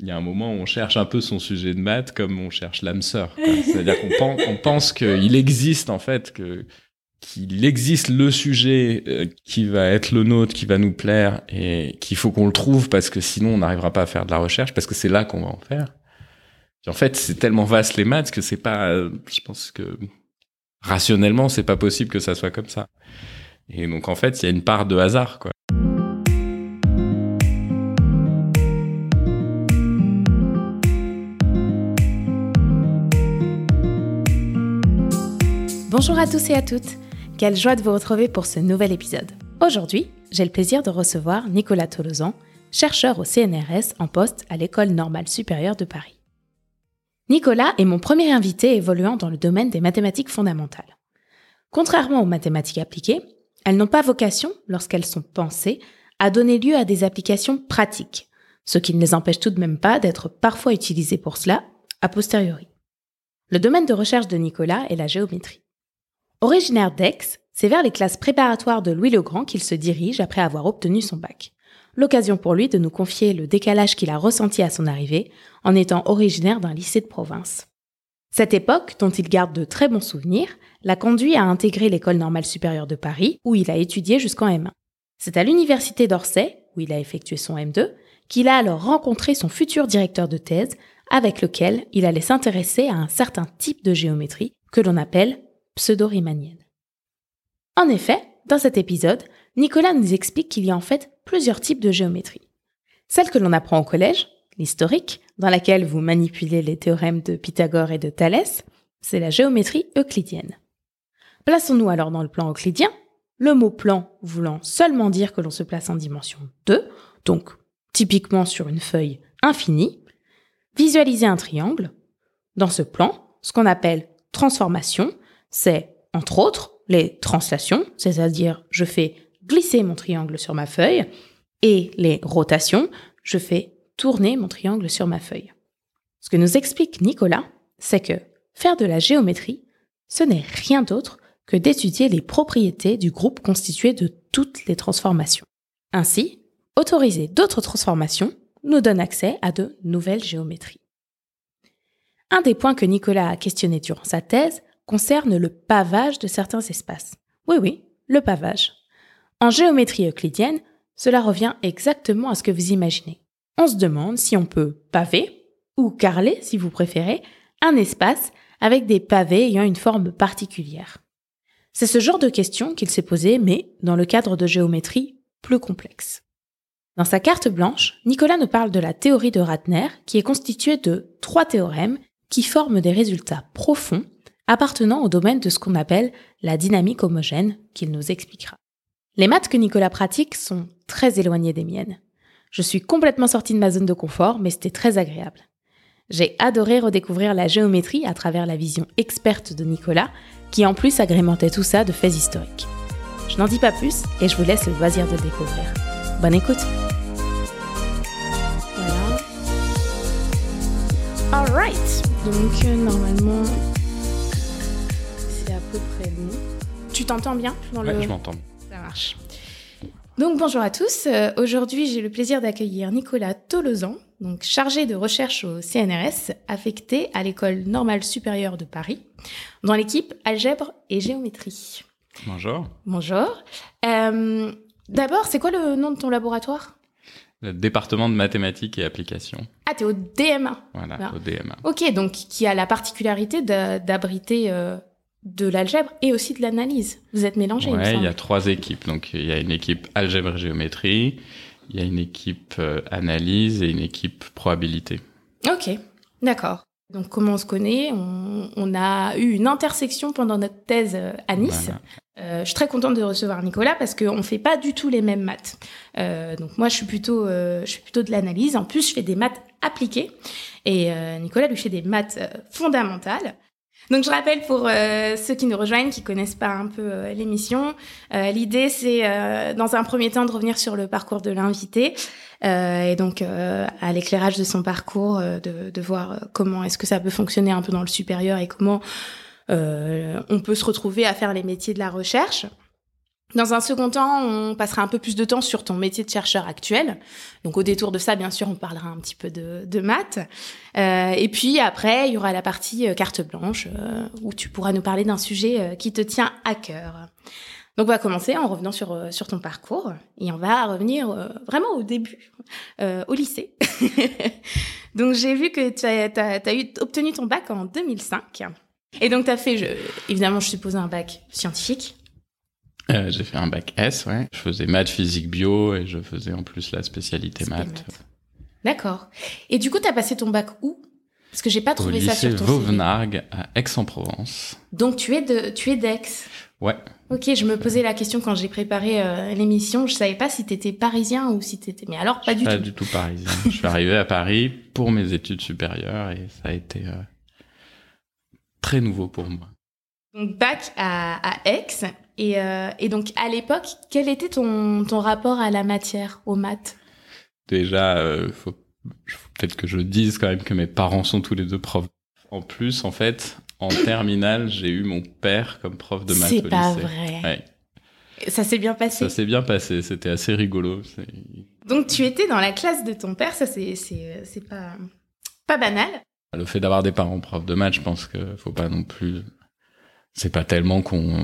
il y a un moment où on cherche un peu son sujet de maths comme on cherche l'âme sœur. C'est-à-dire qu'on pense, qu'il existe en fait, qu'il existe le sujet euh, qui va être le nôtre, qui va nous plaire et qu'il faut qu'on le trouve parce que sinon on n'arrivera pas à faire de la recherche parce que c'est là qu'on va en faire. en fait, c'est tellement vaste les maths que c'est pas, euh, je pense que rationnellement c'est pas possible que ça soit comme ça. Et donc en fait, il y a une part de hasard quoi. Bonjour à tous et à toutes. Quelle joie de vous retrouver pour ce nouvel épisode. Aujourd'hui, j'ai le plaisir de recevoir Nicolas Tolosan, chercheur au CNRS en poste à l'École normale supérieure de Paris. Nicolas est mon premier invité évoluant dans le domaine des mathématiques fondamentales. Contrairement aux mathématiques appliquées, elles n'ont pas vocation, lorsqu'elles sont pensées, à donner lieu à des applications pratiques, ce qui ne les empêche tout de même pas d'être parfois utilisées pour cela a posteriori. Le domaine de recherche de Nicolas est la géométrie. Originaire d'Aix, c'est vers les classes préparatoires de Louis le Grand qu'il se dirige après avoir obtenu son bac. L'occasion pour lui de nous confier le décalage qu'il a ressenti à son arrivée en étant originaire d'un lycée de province. Cette époque, dont il garde de très bons souvenirs, l'a conduit à intégrer l'école normale supérieure de Paris, où il a étudié jusqu'en M1. C'est à l'université d'Orsay, où il a effectué son M2, qu'il a alors rencontré son futur directeur de thèse, avec lequel il allait s'intéresser à un certain type de géométrie que l'on appelle pseudo-riemannienne. En effet, dans cet épisode, Nicolas nous explique qu'il y a en fait plusieurs types de géométrie. Celle que l'on apprend au collège, l'historique, dans laquelle vous manipulez les théorèmes de Pythagore et de Thalès, c'est la géométrie euclidienne. Plaçons-nous alors dans le plan euclidien, le mot plan voulant seulement dire que l'on se place en dimension 2, donc typiquement sur une feuille infinie, visualisez un triangle. Dans ce plan, ce qu'on appelle transformation, c'est, entre autres, les translations, c'est-à-dire je fais glisser mon triangle sur ma feuille, et les rotations, je fais tourner mon triangle sur ma feuille. Ce que nous explique Nicolas, c'est que faire de la géométrie, ce n'est rien d'autre que d'étudier les propriétés du groupe constitué de toutes les transformations. Ainsi, autoriser d'autres transformations nous donne accès à de nouvelles géométries. Un des points que Nicolas a questionné durant sa thèse concerne le pavage de certains espaces. Oui, oui, le pavage. En géométrie euclidienne, cela revient exactement à ce que vous imaginez. On se demande si on peut paver, ou carreler si vous préférez, un espace avec des pavés ayant une forme particulière. C'est ce genre de question qu'il s'est posé, mais dans le cadre de géométrie plus complexe. Dans sa carte blanche, Nicolas nous parle de la théorie de Ratner, qui est constituée de trois théorèmes qui forment des résultats profonds appartenant au domaine de ce qu'on appelle la dynamique homogène, qu'il nous expliquera. Les maths que Nicolas pratique sont très éloignées des miennes. Je suis complètement sortie de ma zone de confort, mais c'était très agréable. J'ai adoré redécouvrir la géométrie à travers la vision experte de Nicolas, qui en plus agrémentait tout ça de faits historiques. Je n'en dis pas plus et je vous laisse le loisir de découvrir. Bonne écoute. Alright Donc euh, normalement, Tu t'entends bien dans ouais, je m'entends. Ça marche. Donc bonjour à tous. Euh, aujourd'hui, j'ai le plaisir d'accueillir Nicolas Tolosan, donc chargé de recherche au CNRS, affecté à l'école normale supérieure de Paris, dans l'équipe algèbre et géométrie. Bonjour. Bonjour. Euh, D'abord, c'est quoi le nom de ton laboratoire? Le département de mathématiques et applications. Ah, t'es au DMA. Voilà, au DMA. Ok, donc qui a la particularité d'abriter euh, de l'algèbre et aussi de l'analyse. Vous êtes mélangés. Ouais, il, y a trois équipes. Donc il y a une équipe algèbre et géométrie, il y a une équipe euh, analyse et une équipe probabilité. Ok, d'accord. Donc comment on se connaît? On, a eu une intersection pendant notre thèse euh, à Nice. Euh, je suis très contente de recevoir Nicolas parce qu'on fait pas du tout les mêmes maths. donc moi je suis plutôt je suis plutôt de l'analyse. En plus je fais des maths appliquées et Nicolas lui fait des maths fondamentales. Donc je rappelle pour euh, ceux qui nous rejoignent, qui connaissent pas un peu euh, l'émission, euh, l'idée c'est dans un premier temps de revenir sur le parcours de l'invité et donc à l'éclairage de son parcours, de, de voir comment est-ce que ça peut fonctionner un peu dans le supérieur et comment on peut se retrouver à faire les métiers de la recherche. Dans un second temps, on passera un peu plus de temps sur ton métier de chercheur actuel. Donc au détour de ça, bien sûr, on parlera un petit peu de, de maths. Euh, et puis après, il y aura la partie euh, carte blanche euh, où tu pourras nous parler d'un sujet euh, qui te tient à cœur. Donc on va commencer en revenant sur sur ton parcours et on va revenir vraiment au début, au lycée. donc j'ai vu que tu as, as, eu obtenu ton bac en 2005. Et donc tu as fait, je, évidemment, je suppose un bac scientifique. Euh, j'ai fait un bac S, ouais. Je faisais maths, physique, bio et je faisais en plus la spécialité maths. D'accord. Et du coup, tu as passé ton bac où? Parce que j'ai pas trouvé ça sur ton Vauvenargues à Aix-en-Provence. Donc tu es de tu es d'Aix. Ouais. Ok, je me posais la question quand j'ai préparé euh, l'émission. Je savais pas si t'étais parisien ou si t'étais. Mais alors pas du pas tout. Pas du tout parisien. je suis arrivé à Paris pour mes études supérieures et ça a été euh, très nouveau pour moi. Donc bac à, à Aix et, euh, et donc, à l'époque, quel était ton, ton rapport à la matière, aux maths? Déjà, euh, faut, faut peut-être que je dise quand même que mes parents sont tous les deux profs. En plus, en fait, en terminale, j'ai eu mon père comme prof de maths C'est pas vrai. Ouais. Ça s'est bien passé? Ça s'est bien passé. C'était assez rigolo. Donc, tu étais dans la classe de ton père. Ça, c'est c'est c'est pas pas banal. Le fait d'avoir des parents profs de maths, je pense que faut pas non plus. C'est pas tellement qu'on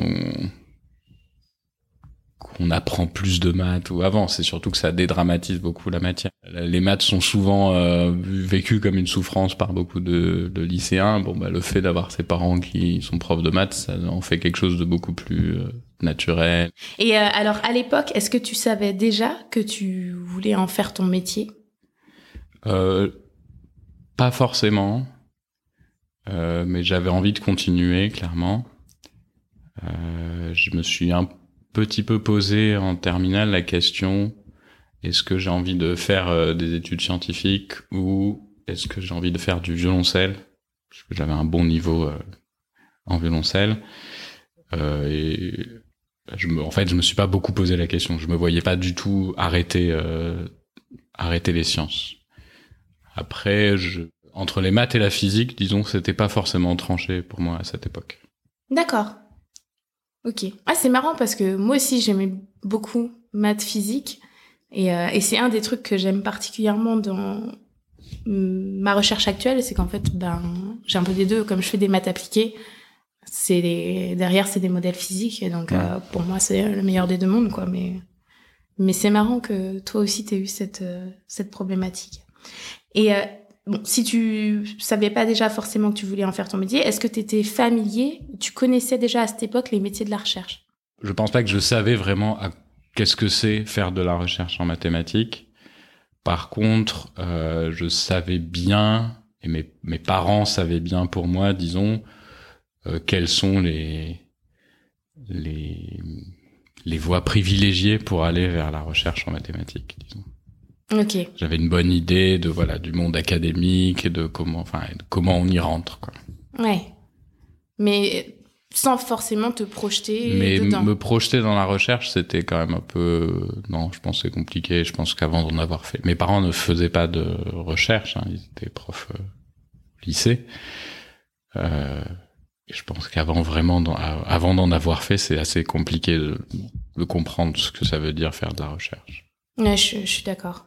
qu'on apprend plus de maths ou avant. C'est surtout que ça dédramatise beaucoup la matière. Les maths sont souvent euh, vécues comme une souffrance par beaucoup de, de lycéens. Bon, bah, le fait d'avoir ses parents qui sont profs de maths, ça en fait quelque chose de beaucoup plus euh, naturel. Et euh, alors, à l'époque, est-ce que tu savais déjà que tu voulais en faire ton métier? Euh, Pas forcément, mais j'avais envie de continuer, clairement. je me suis un petit peu posé en terminale la question est-ce que j'ai envie de faire euh, des études scientifiques ou est-ce que j'ai envie de faire du violoncelle? Parce que j'avais un bon niveau euh, en violoncelle. Euh, et je me, en fait je me suis pas beaucoup posé la question. Je me voyais pas du tout arrêter euh, arrêter les sciences. Après je, entre les maths et la physique disons c'était pas forcément tranché pour moi à cette époque. D'accord Ok. Ah, c'est marrant parce que moi aussi j'aimais beaucoup maths physique et, euh, et c'est un des trucs que j'aime particulièrement dans ma recherche actuelle, c'est qu'en fait, ben, j'ai un peu des deux. Comme je fais des maths appliquées, c'est des, derrière c'est des modèles physiques et donc ouais. euh, pour moi c'est le meilleur des deux mondes quoi. Mais mais c'est marrant que toi aussi t'aies eu cette euh, cette problématique. Et euh, bon, si tu savais pas déjà forcément que tu voulais en faire ton métier, est-ce que tu étais familier? Tu connaissais déjà à cette époque les métiers de la recherche? Je pense pas que je savais vraiment qu'est-ce que c'est faire de la recherche en mathématiques. Par contre, euh, je savais bien, et mes, mes parents savaient bien pour moi, disons, euh, quelles sont les, les, les voies privilégiées pour aller vers la recherche en mathématiques, disons. J'avais une bonne idée de voilà du monde académique et de comment enfin comment on y rentre quoi. Ouais. Mais sans forcément te projeter Mais dedans. me projeter dans la recherche, c'était quand même un peu non, je pense c'est compliqué, je pense qu'avant d'en avoir fait. Mes parents ne faisaient pas de recherche, hein, ils étaient profs euh, lycée. Euh, je pense qu'avant vraiment d'en, avant d'en avoir fait, c'est assez compliqué de, de comprendre ce que ça veut dire faire de la recherche. Ouais, je, je suis d'accord.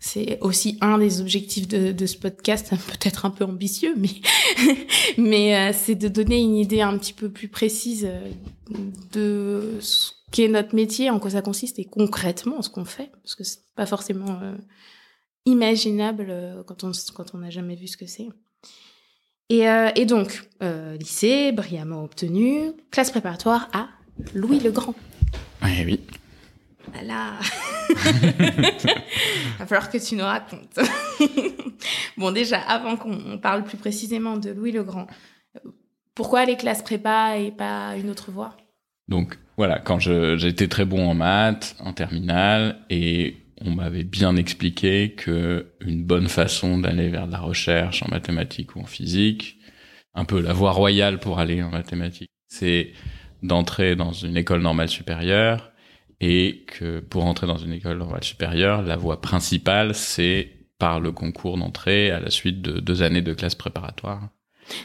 C'est aussi un des objectifs de, ce podcast, peut-être un peu ambitieux, mais mais euh, c'est de donner une idée un petit peu plus précise euh, de ce qu'est notre métier, en quoi ça consiste et concrètement ce qu'on fait, parce que c'est pas forcément euh, imaginable quand on quand on n'a jamais vu ce que c'est. Et, et donc lycée brillamment obtenu, classe préparatoire à Louis le Grand. Oui, oui. Voilà. Va falloir que tu nous racontes. bon, déjà, avant qu'on parle plus précisément de Louis le Grand, pourquoi les classes prépa et pas une autre voie? Donc, voilà, quand j'étais très bon en maths, en terminale, et on m'avait bien expliqué que une bonne façon d'aller vers de la recherche en mathématiques ou en physique, un peu la voie royale pour aller en mathématiques, c'est d'entrer dans une école normale supérieure et que pour entrer dans une école normale supérieure, la voie principale, c'est par le concours d'entrée à la suite de deux années de classe préparatoire.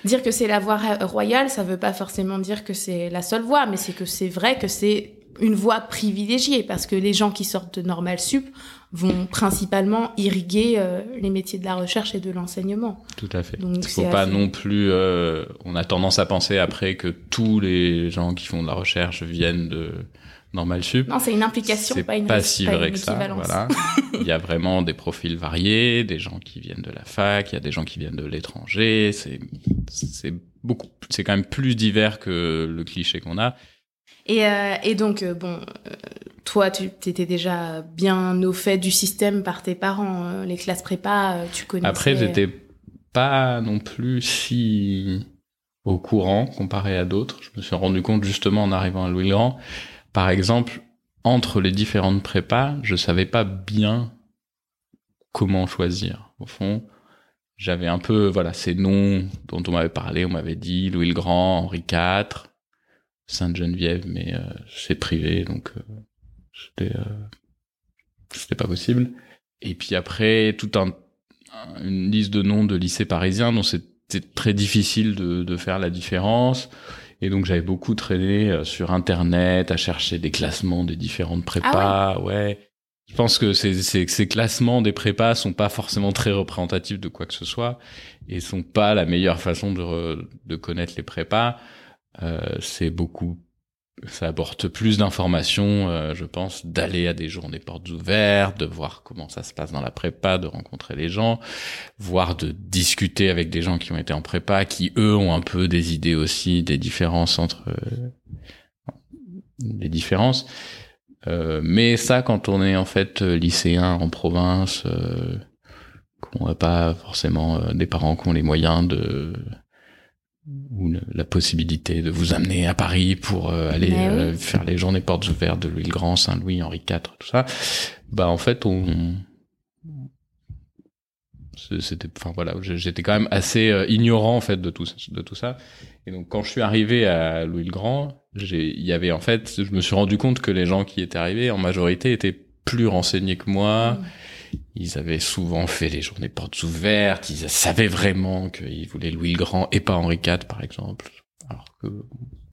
Dire que c'est la voie royale, ça veut pas forcément dire que c'est la seule voie, mais c'est que c'est vrai que c'est une voie privilégiée parce que les gens qui sortent de normal sup vont principalement irriguer euh, les métiers de la recherche et de l'enseignement. Tout à fait. Donc, Il faut pas non plus. Euh, on a tendance à penser après que tous les gens qui font de la recherche viennent de normal sup. Non, c'est une implication, pas une pas si vrai que ça. Voilà. il y a vraiment des profils variés, des gens qui viennent de la fac, il y a des gens qui viennent de l'étranger. C'est c'est beaucoup, c'est quand même plus divers que le cliché qu'on a. Et, euh, et donc, euh, bon, euh, toi, tu étais déjà bien au fait du système par tes parents. les classes prépa, tu connaissais. Après, j'étais pas non plus si au courant comparé à d'autres. Je me suis rendu compte justement en arrivant à Louis Grand. Par exemple, entre les différentes prépas, je savais pas bien comment choisir. Au fond, j'avais un peu, voilà, ces noms dont on m'avait parlé, on m'avait dit Louis le Grand, Henri IV, Sainte-Geneviève, mais euh, c'est privé, donc euh, c'était euh, c'était pas possible. Et puis après, tout un une liste de noms de lycées parisiens dont c'était très difficile de, de faire la différence. Et donc j'avais beaucoup traîné sur internet à chercher des classements des différentes prépas. Ah ouais. Je pense que ces, ces, ces, classements des prépas sont pas forcément très représentatifs de quoi que ce soit et sont pas la meilleure façon de, de connaître les prépas. Euh, c'est beaucoup ça apporte plus d'informations, euh, je pense, d'aller à des journées portes ouvertes, de voir comment ça se passe dans la prépa, de rencontrer les gens, voire de discuter avec des gens qui ont été en prépa, qui eux ont un peu des idées aussi, des différences entre euh, les différences. Euh, mais ça, quand on est en fait lycéen en province, qu'on n'a pas forcément des parents qui ont les moyens de ou la possibilité de vous amener à Paris pour euh, aller euh, faire les journées portes ouvertes de Louis le Grand, Saint-Louis, Henri IV, tout ça, bah en fait on c'était enfin voilà j'étais quand même assez euh, ignorant en fait de tout de tout ça. Et donc quand je suis arrivé à Louis le Grand j'ai il y avait en fait je me suis rendu compte que les gens qui étaient arrivés en majorité étaient plus renseignés que moi. Mmh. Ils avaient souvent fait les journées portes ouvertes. Ils savaient vraiment qu'ils voulaient Louis le Grand et pas Henri IV, par exemple. Alors que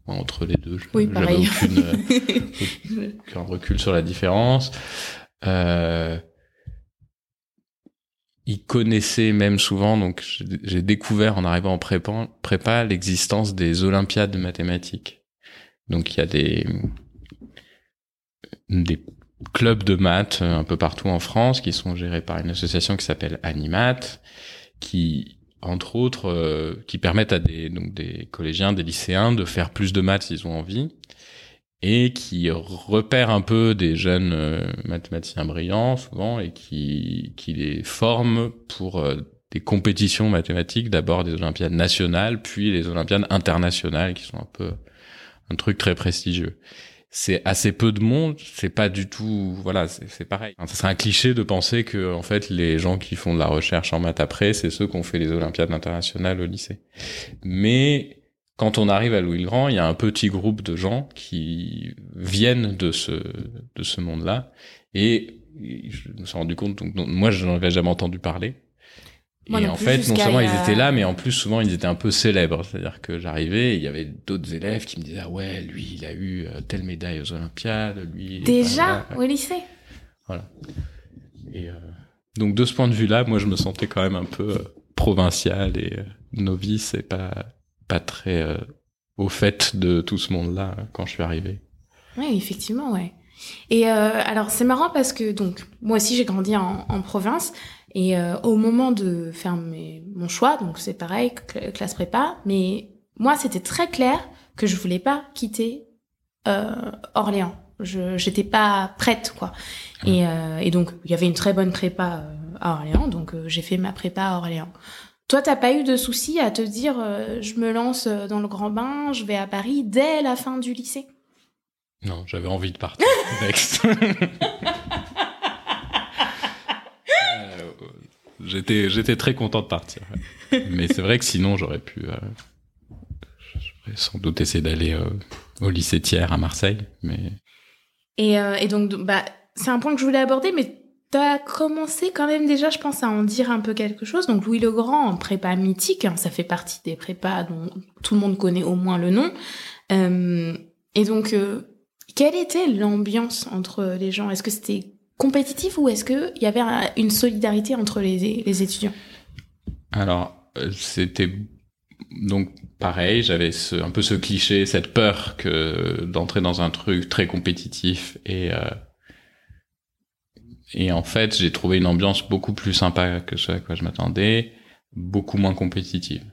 entre les deux, oui, j'avais aucune, euh, aucun recul sur la différence. Euh, ils connaissaient même souvent, donc j'ai découvert en arrivant en prépa, prépa l'existence des Olympiades de mathématiques. Donc il y a des des clubs de maths euh, un peu partout en France qui sont gérés par une association qui s'appelle Animat, qui entre autres euh, qui permettent à des donc des collégiens, des lycéens de faire plus de maths s'ils ont envie et qui repèrent un peu des jeunes euh, mathématiciens brillants souvent et qui qui les forment pour des compétitions mathématiques, d'abord des olympiades nationales, puis les olympiades internationales qui sont un peu un truc très prestigieux c'est assez peu de monde, c'est pas du tout, voilà, c'est pareil. Ça serait un cliché de penser que, en fait, les gens qui font de la recherche en maths après, c'est ceux qui ont fait les Olympiades internationales au lycée. Mais quand on arrive à Louis le Grand, il y a un petit groupe de gens qui viennent de ce de ce monde-là, et je me suis rendu compte, donc, moi, je n'en avais jamais entendu parler et en fait, non seulement ils étaient là, mais en plus souvent ils étaient un peu célèbres. C'est-à-dire que j'arrivais, il y avait d'autres élèves qui me disaient ah ouais, lui il a eu euh, telle médaille aux Olympiades, lui. Déjà au lycée. Voilà. Et euh, donc de ce point de vue-là, moi je me sentais quand même un peu euh, provincial et novice et pas pas très au fait de tout ce monde-là quand je suis arrivé. Oui, effectivement, ouais. Et alors c'est marrant parce que donc moi aussi j'ai grandi en, en province. Et euh, au moment de faire mon choix, donc c'est pareil, classe prépa, mais moi c'était très clair que je voulais pas quitter euh, Orléans. Je j'étais pas prête quoi. Et, euh, et donc il y avait une très bonne prépa à Orléans, donc j'ai fait ma prépa à Orléans. Toi, t'as pas eu de souci à te dire, je me lance dans le grand bain, je vais à Paris dès la fin du lycée? Non, j'avais envie de partir. Next. J'étais, j'étais très content de partir. Mais c'est vrai que sinon, j'aurais pu, euh, j'aurais sans doute essayé d'aller euh, au lycée Thiers à Marseille. Mais... Et, euh, et donc, bah, c'est un point que je voulais aborder, mais tu as commencé quand même déjà, je pense, à en dire un peu quelque chose. Donc, Louis le Grand en prépa mythique, hein, ça fait partie des prépas dont tout le monde connaît au moins le nom. et donc, Quelle était l'ambiance entre les gens? Est-ce que c'était compétitif ou est-ce qu'il y avait une solidarité entre les, les étudiants? Alors, euh, c'était donc pareil, j'avais un peu ce cliché, cette peur que d'entrer dans un truc très compétitif et euh, et en fait j'ai trouvé une ambiance beaucoup plus sympa que ce à quoi je m'attendais, beaucoup moins compétitive.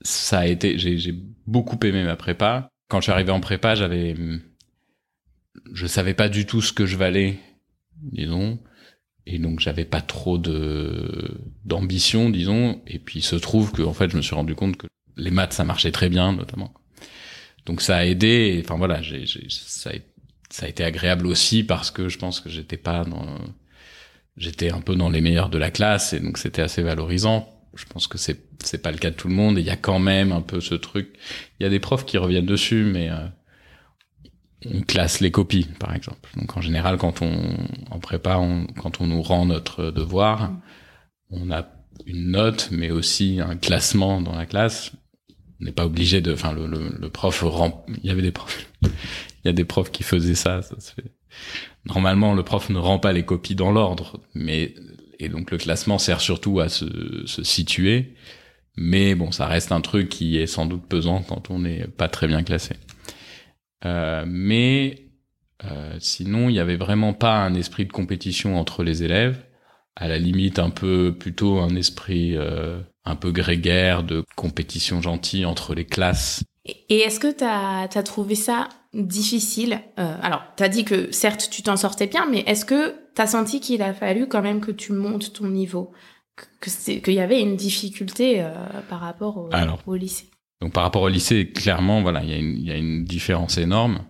Ça a été, j'ai beaucoup aimé ma prépa. Quand je suis arrivé en prépa, j'avais, je savais pas du tout ce que je valais, disons. Et donc j'avais pas trop de d'ambition disons. Et puis il se trouve que en fait je me suis rendu compte que les maths ça marchait très bien notamment. Donc ça a aidé. Enfin voilà j'ai, ça, a, ça a été agréable aussi parce que je pense que j'étais pas dans j'étais un peu dans les meilleurs de la classe. Et donc c'était assez valorisant. Je pense que c'est c'est pas le cas de tout le monde. Et il y a quand même un peu ce truc. Il y a des profs qui reviennent dessus mais euh, on classe les copies, par exemple. Donc en général, quand on en prépa, quand on nous rend notre devoir, on a une note, mais aussi un classement dans la classe. On n'est pas obligé de. Enfin, le, le, prof rend. Il y avait des profs. il y a des profs qui faisaient ça. ça se fait. Normalement, le prof ne rend pas les copies dans l'ordre, mais et donc le classement sert surtout à se, se situer. Mais bon, ça reste un truc qui est sans doute pesant quand on n'est pas très bien classé. Euh, mais euh, sinon, il n'y avait vraiment pas un esprit de compétition entre les élèves. À la limite, un peu plutôt un esprit euh, un peu grégaire de compétition gentille entre les classes. Et est-ce que tu as, trouvé ça difficile Alors, tu as dit que certes, tu t'en sortais bien, mais est-ce que tu as senti qu'il a fallu quand même que tu montes ton niveau? Qu'il y avait une difficulté par rapport au, au lycée? Donc par rapport au lycée, clairement, voilà, il y, a une, y a une différence énorme.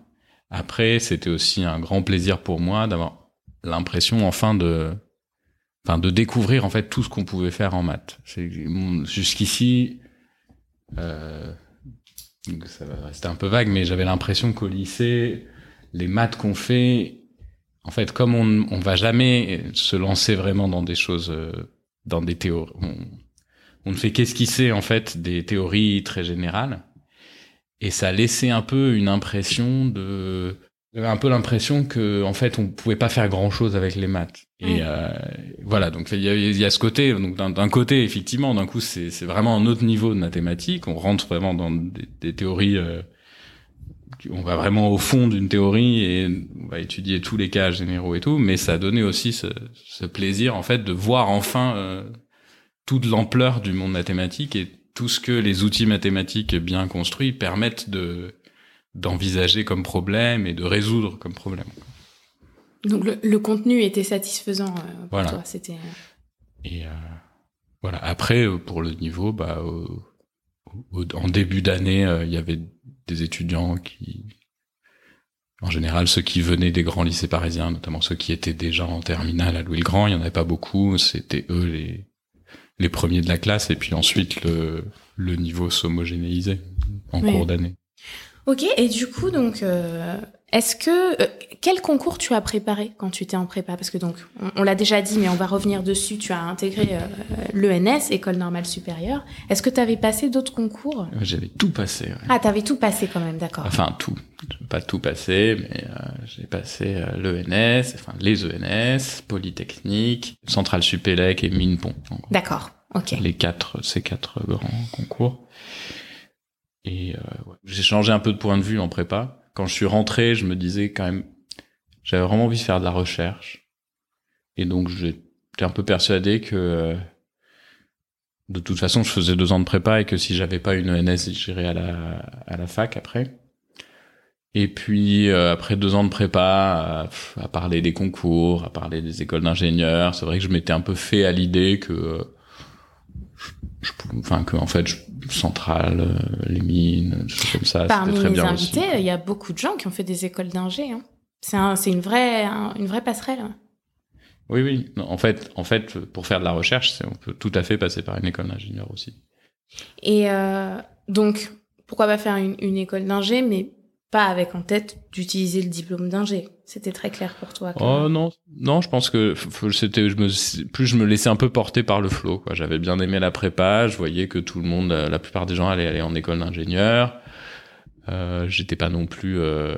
Après, c'était aussi un grand plaisir pour moi d'avoir l'impression enfin de, enfin de découvrir en fait tout ce qu'on pouvait faire en maths. Jusqu'ici, euh, ça va rester un peu vague, mais j'avais l'impression qu'au lycée, les maths qu'on fait, en fait, comme on, on va jamais se lancer vraiment dans des choses, euh, dans des théories, ne fait qu'esquisser en fait des théories très générales. Et ça laissait un peu une impression de un peu l'impression que en fait on pouvait pas faire grand chose avec les maths. Et euh, voilà donc il y a, ce côté donc d'un côté effectivement d'un coup c'est c'est vraiment un autre niveau de mathématiques. On rentre vraiment dans des, théories euh, on va vraiment au fond d'une théorie et on va étudier tous les cas généraux et tout. Mais ça a donné aussi ce, ce plaisir en fait de voir enfin euh, toute l'ampleur du monde mathématique et tout ce que les outils mathématiques bien construits permettent de d'envisager comme problème et de résoudre comme problème. Donc le, contenu était satisfaisant euh, pour toi, c'était. Euh, et euh, voilà. Après, pour le niveau, bah, en début d'année, il y avait des étudiants qui, en général, ceux qui venaient des grands lycées parisiens, notamment ceux qui étaient déjà en terminale à Louis le Grand, il y en avait pas beaucoup. C'était eux les les premiers de la classe et puis ensuite le, le niveau s'homogénéisait en cours d'année. Ok, et du coup, donc, euh, est-ce que euh, quel concours tu as préparé quand tu étais en prépa? Parce que donc, on, l'a déjà dit, mais on va revenir dessus. Tu as intégré euh, l'ENS, École Normale Supérieure. Est-ce que tu avais passé d'autres concours? J'avais tout passé. Ouais. Ah, t'avais tout passé quand même, d'accord. Enfin, tout. Pas tout passé, mais j'ai passé l'ENS, enfin les ENS, Polytechnique, Centrale Supélec et Minepont. D'accord. Ok. Les quatre, ces quatre grands concours. Et euh, j'ai changé un peu de point de vue en prépa. Quand je suis rentré, je me disais quand même, j'avais vraiment envie de faire de la recherche. Et donc j'étais un peu persuadé que euh, de toute façon, je faisais deux ans de prépa et que si j'avais pas une ENS, j'irais à la à la fac après. Et puis euh, après deux ans de prépa, à, parler des concours, à parler des écoles d'ingénieurs, c'est vrai que je m'étais un peu fait à l'idée que enfin que en fait centrale euh, les mines choses comme ça parmi très les bien invités il y a beaucoup de gens qui ont fait des écoles d'ingé hein. c'est un, c'est une vraie une vraie passerelle oui oui. En fait en fait pour faire de la recherche on peut tout à fait passer par une école d'ingénieur aussi. Et euh, donc pourquoi pas faire une, une école d'ingé mais pas avec en tête d'utiliser le diplôme d'ingé. C'était très clair pour toi. Oh non, non, je pense que c'était, je me, plus je me laissais un peu porter par le flot. Quoi, j'avais bien aimé la prépa, je voyais que tout le monde, la plupart des gens allaient aller en école d'ingénieur. Euh, j'étais pas non plus, euh,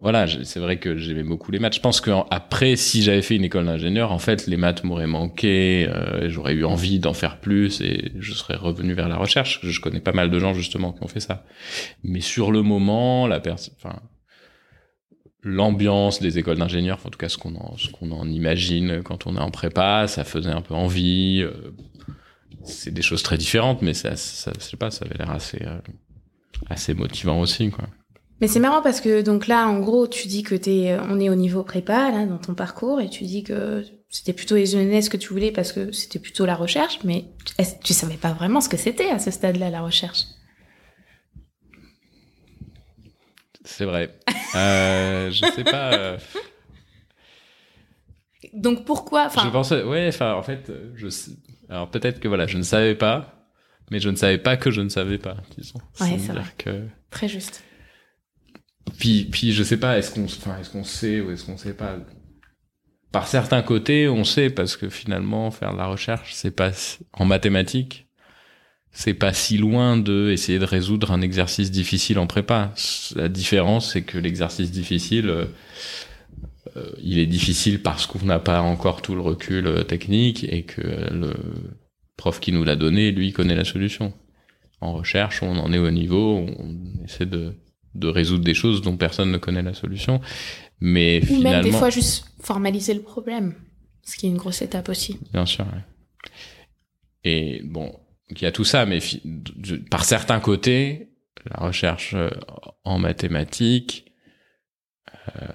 voilà, c'est vrai que j'aimais beaucoup les maths. Je pense qu'après, si j'avais fait une école d'ingénieur, en fait, les maths m'auraient manqué, euh, j'aurais eu envie d'en faire plus et je serais revenu vers la recherche. Je connais pas mal de gens justement qui ont fait ça. Mais sur le moment, la personne, enfin, l'ambiance des écoles d'ingénieurs, en tout cas ce qu'on en, ce qu'on en imagine quand on est en prépa, ça faisait un peu envie. Euh, c'est des choses très différentes, mais ça, ça, je sais pas, ça avait l'air assez, euh, assez motivant aussi, quoi. Mais c'est marrant parce que donc là, en gros, tu dis que t'es, euh, on est au niveau prépa là dans ton parcours et tu dis que c'était plutôt les ENS que tu voulais parce que c'était plutôt la recherche, mais tu savais pas vraiment ce que c'était à ce stade-là la recherche? C'est vrai. euh, je sais pas. Euh. Donc pourquoi Je pensais, ouais, enfin, en fait, je alors peut-être que voilà, je ne savais pas, mais je ne savais pas que je ne savais pas, disons. Ouais, c'est vrai. Que... Très juste. Puis, puis je sais pas, est-ce qu'on, enfin, est-ce qu'on sait ou est-ce qu'on sait pas? Par certains côtés, on sait parce que finalement, faire de la recherche, c'est pas en mathématiques, c'est pas si loin de essayer de résoudre un exercice difficile en prépa. La différence, c'est que l'exercice difficile, euh, euh, il est difficile parce qu'on n'a pas encore tout le recul euh, technique et que le prof qui nous l'a donné, lui, connaît la solution. En recherche, on en est au niveau, on essaie de de résoudre des choses dont personne ne connaît la solution. Mais Ou même des fois juste formaliser le problème, ce qui est une grosse étape aussi. Bien sûr. Et bon, il y a tout ça, mais par certains côtés, la recherche euh, en mathématiques, euh,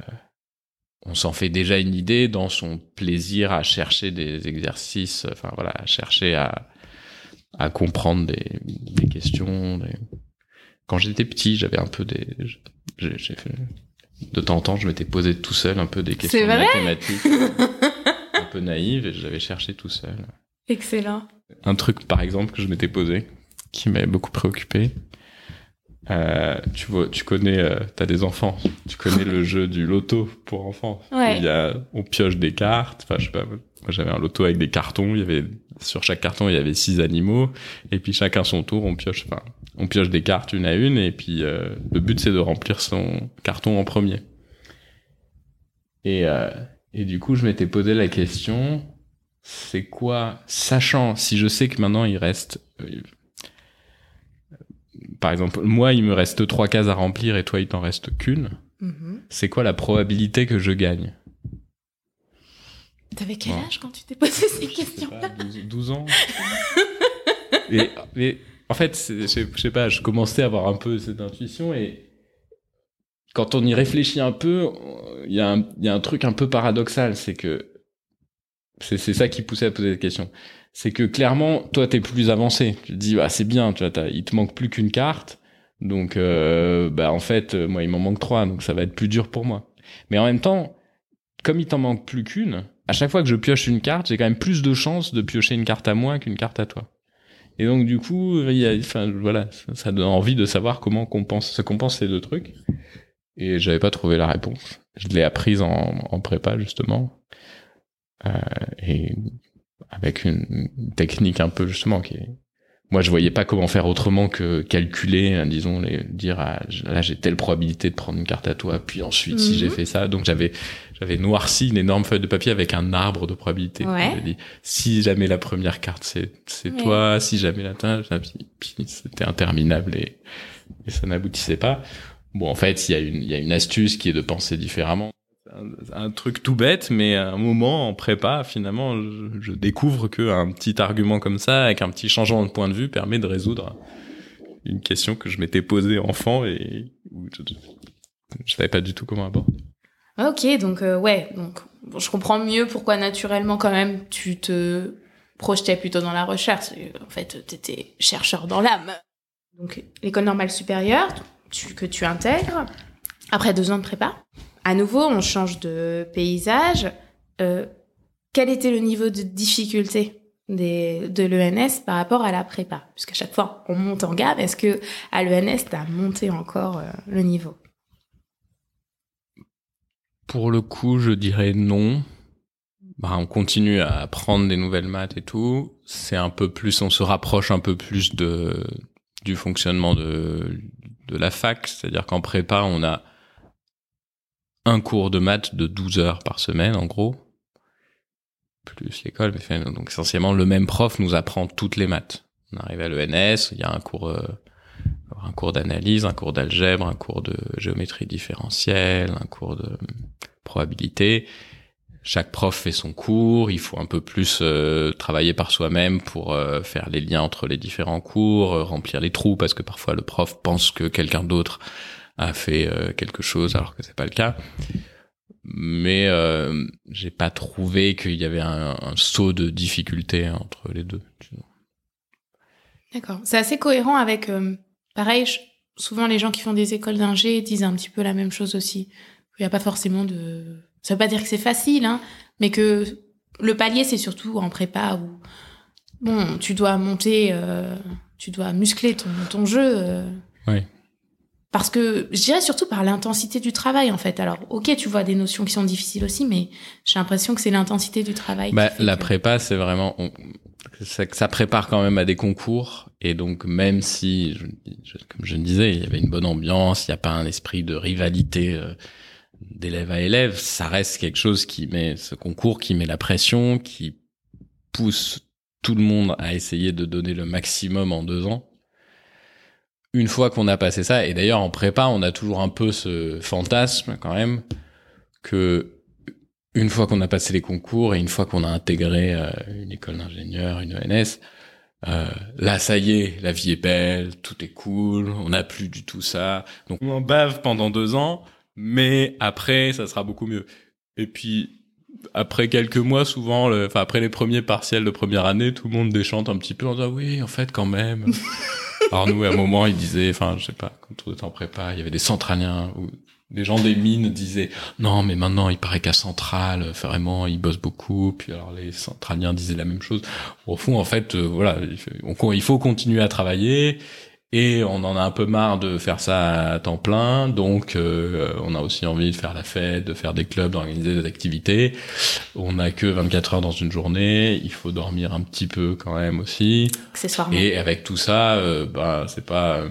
on s'en fait déjà une idée dans son plaisir à chercher des exercices, enfin voilà, à chercher à, à comprendre des, des questions, des, quand j'étais petit, j'avais un peu des, j'ai fait, de temps en temps, je m'étais posé tout seul un peu des questions mathématiques, un peu naïves, et j'avais cherché tout seul. Excellent. Un truc, par exemple, que je m'étais posé, qui m'avait beaucoup préoccupé. Euh, tu vois, tu connais, euh, t'as des enfants, tu connais le jeu du loto pour enfants. Ouais. Il y a, on pioche des cartes. Enfin, je sais pas. Moi, j'avais un loto avec des cartons. Il y avait sur chaque carton, il y avait six animaux, et puis chacun son tour, on pioche. Enfin, on pioche des cartes une à une et puis euh, le but c'est de remplir son carton en premier. Et, euh, et du coup je m'étais posé la question, c'est quoi, sachant si je sais que maintenant il reste, euh, par exemple moi il me reste trois cases à remplir et toi il t'en reste qu'une, mm-hmm. c'est quoi la probabilité que je gagne? T'avais quel âge quand tu t'es posé ces questions-là? 12, ans. et, en fait, je sais pas, je commençais à avoir un peu cette intuition et quand on y réfléchit un peu, il y, a un, truc un peu paradoxal, c'est que c'est ça qui poussait à poser la question. C'est que clairement, toi, t'es plus avancé. Tu te dis, bah, c'est bien, tu vois, il te manque plus qu'une carte. Donc, euh, bah, en fait, moi, il m'en manque trois, donc ça va être plus dur pour moi. Mais en même temps, comme il t'en manque plus qu'une, à chaque fois que je pioche une carte, j'ai quand même plus de chances de piocher une carte à moi qu'une carte à toi. Et donc du coup, il y a, enfin voilà, ça, donne envie de savoir comment compense, se compense ces deux trucs. Et j'avais pas trouvé la réponse. Je l'ai apprise en, en prépa justement, euh, et avec une technique un peu justement qui est moi je voyais pas comment faire autrement que calculer hein, disons les dire ah, là j'ai telle probabilité de prendre une carte à toi puis ensuite si j'ai mhm. fait ça donc j'avais j'avais noirci une énorme feuille de papier avec un arbre de probabilité. Dit si jamais la première carte c'est c'est toi si jamais la c'était interminable et, et ça n'aboutissait pas. Bon en fait il y a une il y a une astuce qui est de penser différemment. Un, truc tout bête, mais à un moment en prépa, finalement, je, découvre que un petit argument comme ça, avec un petit changement de point de vue, permet de résoudre une question que je m'étais posée enfant et je, je, savais pas du tout comment aborder. Ok, donc euh, ouais, donc je comprends mieux pourquoi naturellement quand même tu te projetais plutôt dans la recherche. En fait, tu étais chercheur dans l'âme. Donc l'école normale supérieure tu, que tu intègres après deux ans de prépa à nouveau, on change de paysage. Euh, quel était le niveau de difficulté des, de l'ENS par rapport à la prépa? Puisqu'à chaque fois, on monte en gamme. Est-ce que à l'ENS, tu as monté encore euh, le niveau? Pour le coup, je dirais non. Bah, on continue à apprendre des nouvelles maths et tout. C'est un peu plus, on se rapproche un peu plus de du fonctionnement de de la fac, c'est-à-dire qu'en prépa, on a un cours de maths de 12 heures par semaine, en gros, plus l'école. Donc essentiellement, le même prof nous apprend toutes les maths. On arrive à l'ENS, il y a un cours, euh, un cours d'analyse, un cours d'algèbre, un cours de géométrie différentielle, un cours de probabilité. Chaque prof fait son cours, il faut un peu plus euh, travailler par soi-même pour euh, faire les liens entre les différents cours, remplir les trous parce que parfois le prof pense que quelqu'un d'autre a fait quelque chose alors que c'est pas le cas mais euh, j'ai pas trouvé qu'il y avait un, saut de difficulté entre les deux. D'accord. C'est assez cohérent avec, euh, pareil, souvent les gens qui font des écoles d'ingé disent un petit peu la même chose aussi. Il n'y a pas forcément de... Ça veut pas dire que c'est facile, hein, mais que le palier, c'est surtout en prépa où, bon, tu dois monter, euh, tu dois muscler ton, ton jeu. oui. Parce que je dirais surtout par l'intensité du travail en fait. Alors ok, tu vois des notions qui sont difficiles aussi, mais j'ai l'impression que c'est l'intensité du travail. Bah, la prépa, c'est vraiment ça, ça, prépare quand même à des concours et donc même si, comme je le disais, il y avait une bonne ambiance, il n'y a pas un esprit de rivalité euh, d'élève à élève, ça reste quelque chose qui met ce concours, qui met la pression, qui pousse tout le monde à essayer de donner le maximum en deux ans. Une fois qu'on a passé ça, et d'ailleurs en prépa, on a toujours un peu ce fantasme quand même que une fois qu'on a passé les concours et une fois qu'on a intégré euh, une école d'ingénieur, une ENS, euh, là ça y est, la vie est belle, tout est cool, on n'a plus du tout ça. Donc on en bave pendant deux ans, mais après ça sera beaucoup mieux. Et puis après quelques mois, souvent, enfin après les premiers partiels de première année, tout le monde déchante un petit peu en disant oui, en fait quand même. Alors nous, à un moment, ils disaient, enfin, je sais pas, quand on était en prépa, il y avait des centraliens ou des gens des mines disaient non mais maintenant il paraît qu'à Centrale vraiment ils bossent beaucoup puis alors les centraliens disaient la même chose au fond en fait euh, voilà il faut continuer à travailler et on en a un peu marre de faire ça à temps plein, donc euh, on a aussi envie de faire la fête, de faire des clubs, d'organiser des activités. On n'a que 24 heures dans une journée, il faut dormir un petit peu quand même aussi. Accessoirement. Et avec tout ça, euh, bah c'est pas euh,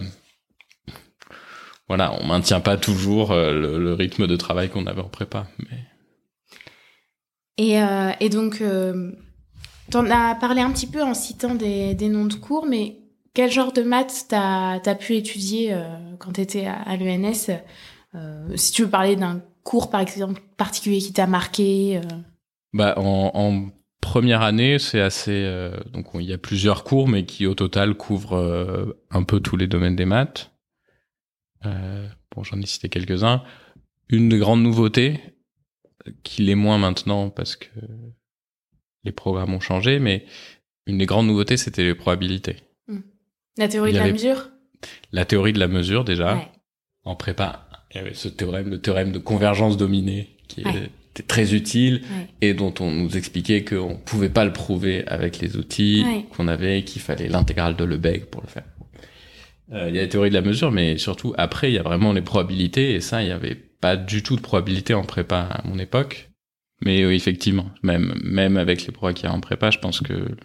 voilà, on maintient pas toujours le, rythme de travail qu'on avait en prépa. Mais... Et, et donc, t'en as parlé un petit peu en citant des, des noms de cours, mais quel genre de maths t'as as pu étudier euh, quand t'étais à, à l'ENS euh, Si tu veux parler d'un cours, par exemple, particulier qui t'a marqué euh? Bah, en, en, première année, c'est assez... donc, il y a plusieurs cours, mais qui, au total, couvrent un peu tous les domaines des maths. Bon, j'en ai cité quelques-uns. Une des grandes nouveautés, qui l'est moins maintenant parce que les programmes ont changé, mais une des grandes nouveautés, c'était les probabilités. La théorie de la mesure? La théorie de la mesure, déjà. En prépa, il y avait ce théorème, le théorème de convergence dominée, qui était très utile et dont on nous expliquait qu'on pouvait pas le prouver avec les outils qu'on avait, qu'il fallait l'intégrale de Lebesgue pour le faire. Euh, il y a la théorie de la mesure, mais surtout après, il y a vraiment les probabilités, et ça, il y avait pas du tout de probabilité en prépa à mon époque. Mais oui, effectivement, même même avec les probas qu'il y a en prépa, je pense que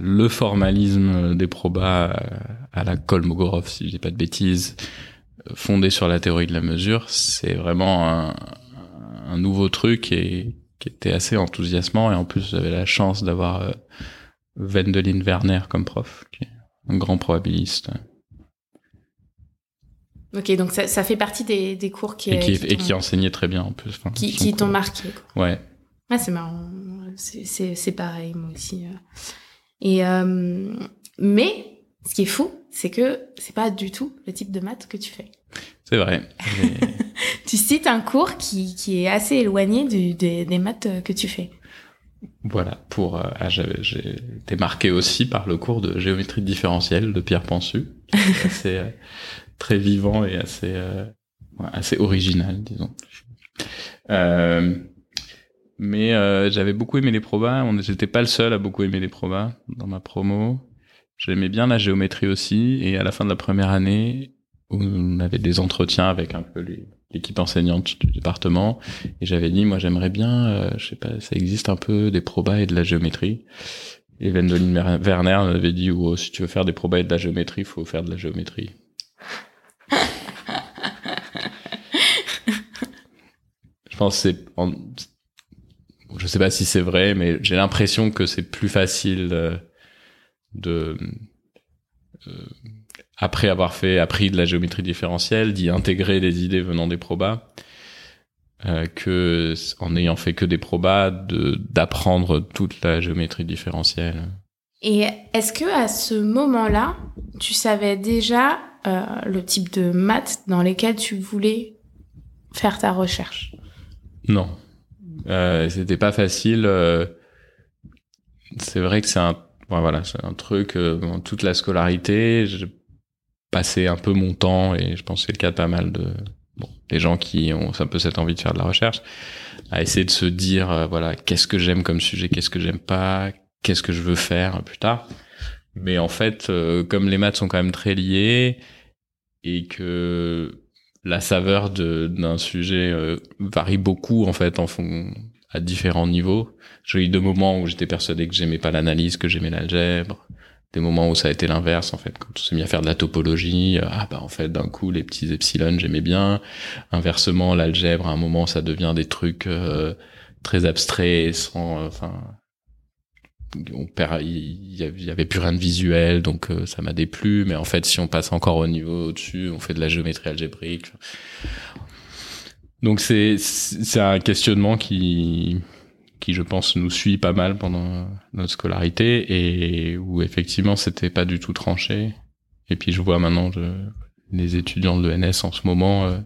le formalisme des probas euh, à la Kolmogorov, si je dis pas de bêtises, euh, fondé sur la théorie de la mesure, c'est vraiment un, un, nouveau truc et qui était assez enthousiasmant. Et en plus, j'avais la chance d'avoir euh, Wendelin Werner comme prof, qui est un grand probabiliste. Ok, donc ça, ça fait partie des, des cours qui et qui, et qui enseignait très bien en plus. qui qui t'ont marqué. Quoi. Ouais. Ah, c'est marrant. C'est pareil, moi aussi. Et euh, mais ce qui est fou, c'est que c'est pas du tout le type de maths que tu fais. C'est vrai. tu cites un cours qui, qui est assez éloigné du, des, des maths que tu fais. Voilà, pour euh, ah, j'ai été marqué aussi par le cours de géométrie différentielle de Pierre Pensu, assez euh, très vivant et assez euh, assez original, disons. Euh, mais euh, j'avais beaucoup aimé les probas. On n'était pas le seul à beaucoup aimer les probas dans ma promo. J'aimais bien la géométrie aussi. Et à la fin de la première année, on avait des entretiens avec un peu l'équipe enseignante du département. Et j'avais dit, moi, j'aimerais bien, euh, je sais pas, ça existe un peu des probas et de la géométrie. Et Wendelin Werner avait dit, oh, si tu veux faire des probas et de la géométrie, il faut faire de la géométrie. Je pense que c'est, en... je sais pas si c'est vrai, mais j'ai l'impression que c'est plus facile euh, de, euh, après avoir fait appris de la géométrie différentielle, d'y intégrer des idées venant des probas, euh, que en ayant fait que des probas, de d'apprendre toute la géométrie différentielle. Et est-ce que à ce moment-là, tu savais déjà euh, le type de maths dans lesquels tu voulais faire ta recherche? Non, euh, c'était pas facile. euh, c'est vrai que c'est un, bon, voilà, c'est un truc. euh, toute la scolarité, je passais un peu mon temps et je pense que c'est le cas de pas mal de bon, des gens qui ont un peu cette envie de faire de la recherche, à essayer de se dire euh, voilà qu'est-ce que j'aime comme sujet, qu'est-ce que j'aime pas, qu'est-ce que je veux faire plus tard. Mais en fait, euh, comme les maths sont quand même très liés et que la saveur d'un sujet euh, varie beaucoup en fait en fond à différents niveaux. J'ai eu des moments où j'étais persuadé que j'aimais pas l'analyse, que j'aimais l'algèbre. Des moments où ça a été l'inverse en fait, quand on s'est mis à faire de la topologie, euh, ah bah en fait d'un coup les petits epsilon j'aimais bien. Inversement l'algèbre à un moment ça devient des trucs euh, très abstraits, sans, euh, enfin on perd, il y, y avait plus rien de visuel, donc euh, ça m'a déplu. Mais en fait, si on passe encore au niveau au-dessus, on fait de la géométrie algébrique. Donc c'est c'est un questionnement qui qui je pense nous suit pas mal pendant notre scolarité et où effectivement c'était pas du tout tranché. Et puis je vois maintenant les étudiants de l'ENS en ce moment, euh,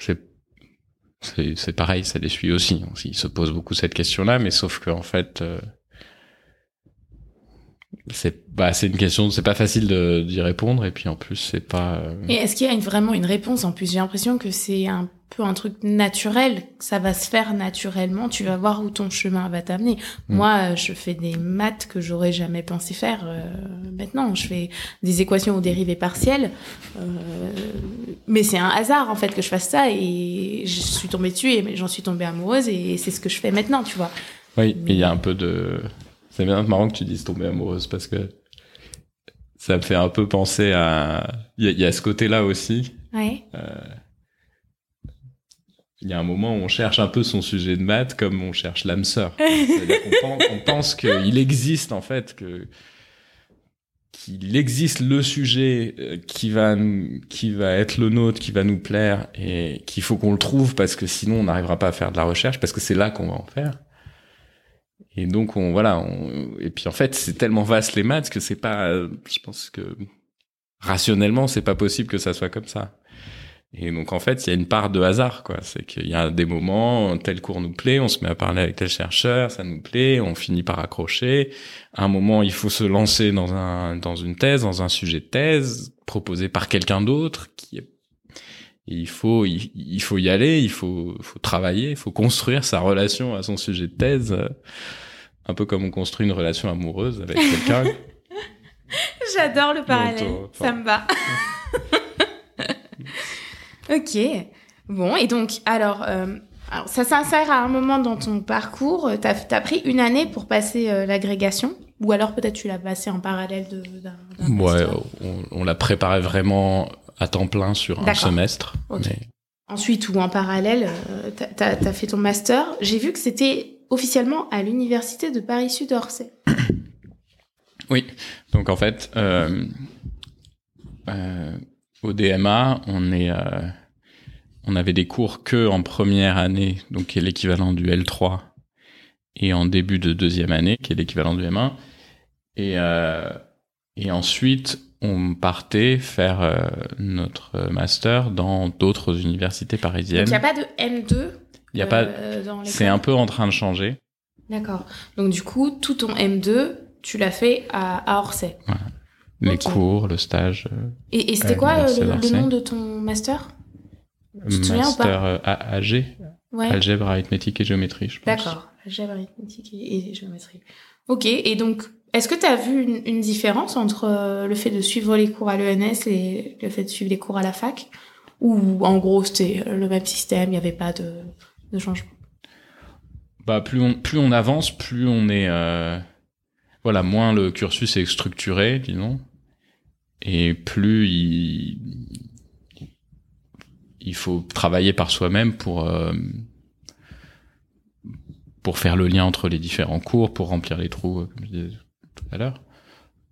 c'est pareil, ça les suit aussi. Ils se posent beaucoup cette question-là, mais sauf que en fait, euh, c'est bah c'est une question, c'est pas facile d'y répondre, et puis en plus c'est pas. euh, Et est-ce qu'il y a vraiment une réponse? En plus, j'ai l'impression que c'est un peu un truc naturel, ça va se faire naturellement. Tu vas voir où ton chemin va t'amener. Mm. Moi, euh, je fais des maths que j'aurais jamais pensé faire. euh, maintenant, je fais des équations aux dérivées partielles, euh, mais c'est un hasard en fait que je fasse ça et je suis tombée dessus et j'en suis tombée amoureuse et c'est ce que je fais maintenant, tu vois. Oui, Mais- il y a un peu de. C'est bien marrant que tu dises tomber amoureuse parce que ça me fait un peu penser à. Il y, a- il y a ce côté-là aussi. Ouais. Euh, Il y a un moment où on cherche un peu son sujet de maths comme on cherche l'âme sœur. On pense qu'il existe en fait que qu'il existe le sujet euh, qui va qui va être le nôtre, qui va nous plaire et qu'il faut qu'on le trouve parce que sinon on n'arrivera pas à faire de la recherche parce que c'est là qu'on va en faire. Et donc on voilà on- et puis en fait c'est tellement vaste les maths que c'est pas euh, je pense que rationnellement c'est pas possible que ça soit comme ça. Et donc en fait, il y a une part de hasard, quoi. C'est qu'il y a des moments, tel cours nous plaît, on se met à parler avec tel chercheur, ça nous plaît, on finit par accrocher. À un moment, il faut se lancer dans un dans une thèse, dans un sujet de thèse proposé par quelqu'un d'autre qui est il faut il, il faut y aller, il faut faut travailler, il faut construire sa relation à son sujet de thèse, euh, un peu comme on construit une relation amoureuse avec quelqu'un. J'adore le parallèle. Enfin. Ça me va. ok. Bon, et donc, alors, euh, alors, ça s'insère à un moment dans ton parcours. T'as as pris une année pour passer euh, l'agrégation? Ou alors peut-être tu l'as passé en parallèle de- d'un ouais, on, on l'a préparé vraiment à temps plein sur un semestre. Mais- Ensuite, ou en parallèle, euh, t'as as, fait ton master. J'ai vu que c'était officiellement à l'université de Paris-Sud-Orsay. Oui, donc en fait, euh, euh, au DMA, on est, euh, on avait des cours que en première année, donc qui est l'équivalent du L3, et en début de deuxième année, qui est l'équivalent du M1, et euh, et ensuite on partait faire euh, notre master dans d'autres universités Donc parisiennes. il n'y a pas de M2 Il y a pas, euh, c'est un peu en train de changer. D'accord. Donc du coup, tout ton M2, tu l'as fait à, à Orsay. Les cours, le stage, Et, et c'était quoi le, nom de ton master? Tu te souviens ou pas master euh, Ouais. algèbre, arithmétique et géométrie, je pense. D'accord. Algèbre arithmétique et, et géométrie. Ok. Et donc, est-ce que tu as vu une, une différence entre euh, le fait de suivre les cours à l'ENS et le fait de suivre les cours à la fac? Ou en gros, c'était le même système, il n'y avait pas de, de changement? Bah plus on plus on avance, plus on est euh, voilà, moins le cursus est structuré, disons, et plus il il faut travailler par soi-même pour euh, pour faire le lien entre les différents cours, pour remplir les trous, euh, comme je disais tout à l'heure.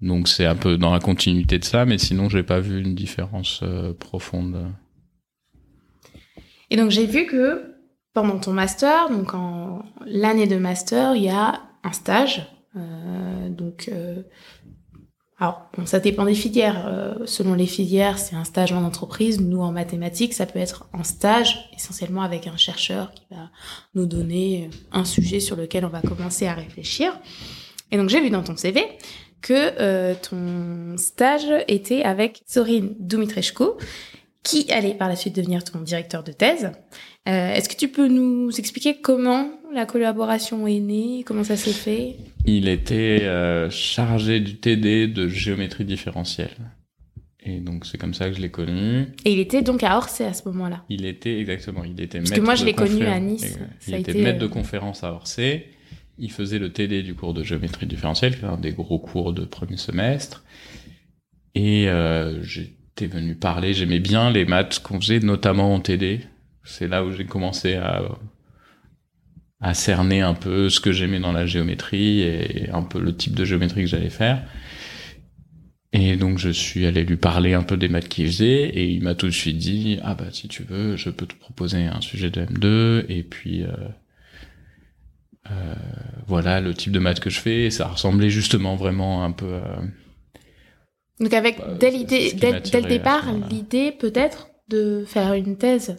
Donc c'est un peu dans la continuité de ça, mais sinon j'ai pas vu une différence euh, profonde. Et donc j'ai vu que pendant ton master, donc en l'année de master, il y a un stage. Donc alors, ça dépend des filières. Euh, selon les filières, c'est un stage en entreprise. Nous, en mathématiques, ça peut être en stage, essentiellement avec un chercheur qui va nous donner un sujet sur lequel on va commencer à réfléchir. Et donc, j'ai vu dans ton CV que euh, ton stage était avec Sorine Dumitrescu, qui allait par la suite devenir ton directeur de thèse. Euh, Est-ce que tu peux nous expliquer comment la collaboration est née, comment ça s'est fait? Il était euh, chargé du TD de géométrie différentielle. Et donc c'est comme ça que je l'ai connu. Et il était donc à Orsay à ce moment-là. Il était exactement, il était Parce que moi, je l'ai connu à Nice. Ça Il a était été, maître euh, de conférence à Orsay. Il faisait le TD du cours de géométrie différentielle, qui est un des gros cours de premier semestre. Et euh, j'étais venu parler, j'aimais bien les maths qu'on faisait, notamment en TD. C'est là où j'ai commencé à à cerner un peu ce que j'aimais dans la géométrie et un peu le type de géométrie que j'allais faire. Et donc je suis allé lui parler un peu des maths qu'il faisait et il m'a tout de suite dit ah bah si tu veux je peux te proposer un sujet de M2 et puis euh, euh, voilà le type de maths que je fais et ça ressemblait justement vraiment un peu à Donc avec Bah, dès l'idée, le départ, l'idée peut-être de faire une thèse.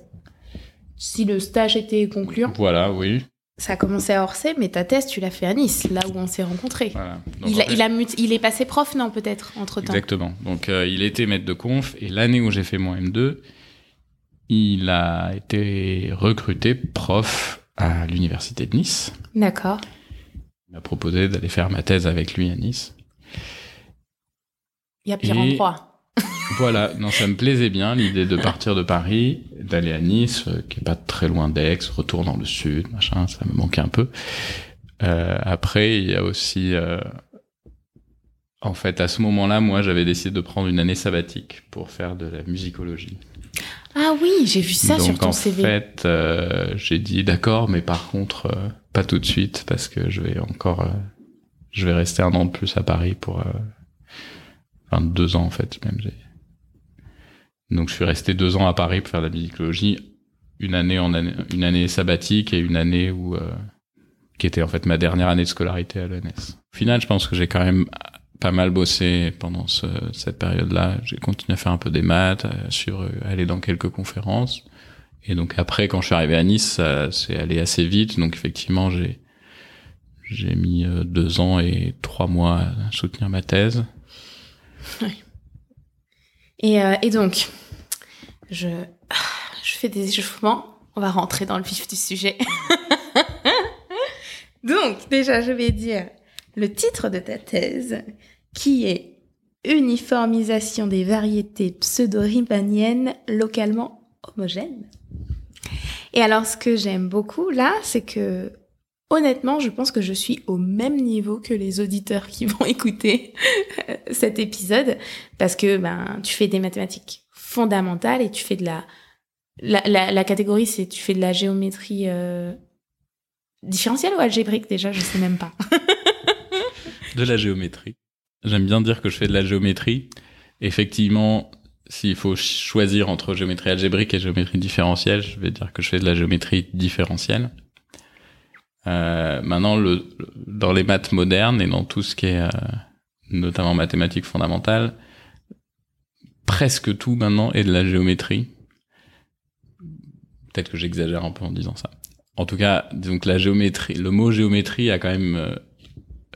Si le stage était concluant, voilà oui ça a commencé à Orsay, mais ta thèse tu l'as fait à Nice, là où on s'est rencontrés. voilà Donc, Il, a, il, a mut- il est passé prof, non peut-être entre temps. Exactement. Donc euh, il était maître de conf et l'année où j'ai fait mon M2, il a été recruté prof à l'université de Nice. D'accord. Il m'a proposé d'aller faire ma thèse avec lui à Nice. Il y a pire Et- endroit. Voilà, non, ça me plaisait bien l'idée de partir de Paris, d'aller à Nice, euh, qui est pas très loin d'Aix, retour dans le sud, machin, ça me manquait un peu. Euh, après, il y a aussi, euh, en fait, à ce moment-là, moi, j'avais décidé de prendre une année sabbatique pour faire de la musicologie. Ah oui, j'ai vu ça Donc sur ton en CV. fait, euh, j'ai dit d'accord, mais par contre, euh, pas tout de suite parce que je vais encore, euh, je vais rester un an de plus à Paris pour, euh, enfin deux ans en fait même. Donc je suis resté deux ans à Paris pour faire de la musicologie, une année en année, une année sabbatique et une année où, euh, qui était en fait ma dernière année de scolarité à l'ENS. Au final, je pense que j'ai quand même pas mal bossé pendant ce- cette période-là. J'ai continué à faire un peu des maths, euh, sur euh, aller dans quelques conférences. Et donc après, quand je suis arrivé à Nice, ça c'est allé assez vite. Donc effectivement, j'ai j'ai mis euh, deux ans et trois mois à soutenir ma thèse. Et, euh, et donc, je, ah, je fais des échauffements. On va rentrer dans le vif du sujet. donc, déjà, je vais dire le titre de ta thèse, qui est Uniformisation des variétés pseudo-riemanniennes localement homogènes. Et alors, ce que j'aime beaucoup là, c'est que honnêtement, je pense que je suis au même niveau que les auditeurs qui vont écouter euh, cet épisode parce que ben tu fais des mathématiques fondamentales et tu fais de la la, la, la catégorie c'est tu fais de la géométrie euh, différentielle ou algébrique déjà je sais même pas De la géométrie. J'aime bien dire que je fais de la géométrie. Effectivement, s'il faut choisir entre géométrie algébrique et géométrie différentielle, je vais dire que je fais de la géométrie différentielle. Euh, maintenant, le, dans les maths modernes et dans tout ce qui est euh, notamment mathématiques fondamentales, presque tout maintenant est de la géométrie. Peut-être que j'exagère un peu en disant ça. En tout cas, que la géométrie, le mot géométrie a quand même euh,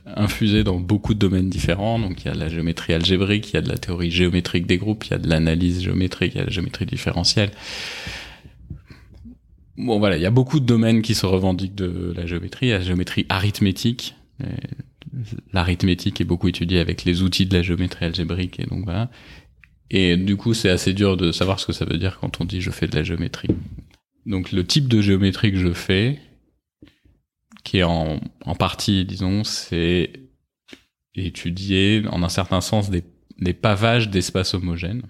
infusé dans beaucoup de domaines différents. Donc il y a de la géométrie algébrique, il y a de la théorie géométrique des groupes, il y a de l'analyse géométrique, il y a de la géométrie différentielle. Bon voilà, il y a beaucoup de domaines qui se revendiquent de la géométrie. La géométrie arithmétique. Euh, L'arithmétique est beaucoup étudiée avec les outils de la géométrie algébrique et donc voilà. Et du coup, c'est assez dur de savoir ce que ça veut dire quand on dit je fais de la géométrie. Donc le type de géométrie que je fais, qui est en, en partie, disons, c'est étudier en un certain sens des, des pavages d'espaces homogènes.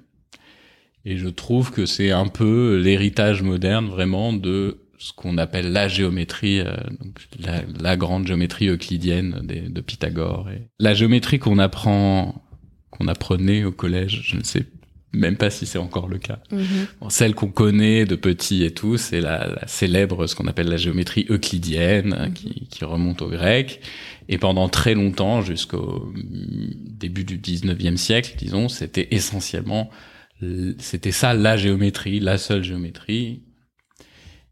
Et je trouve que c'est un peu l'héritage moderne vraiment de ce qu'on appelle la géométrie, euh, donc la, la, grande géométrie euclidienne de, de Pythagore. Et la géométrie qu'on apprend, qu'on apprenait au collège, je ne sais même pas si c'est encore le cas. Mhm. celle qu'on connaît de petit et tout, c'est la, la, célèbre, ce qu'on appelle la géométrie euclidienne, Mhm. qui, qui remonte au grec. Et pendant très longtemps, jusqu'au début du 19e siècle, disons, c'était essentiellement, c'était ça la géométrie, la seule géométrie.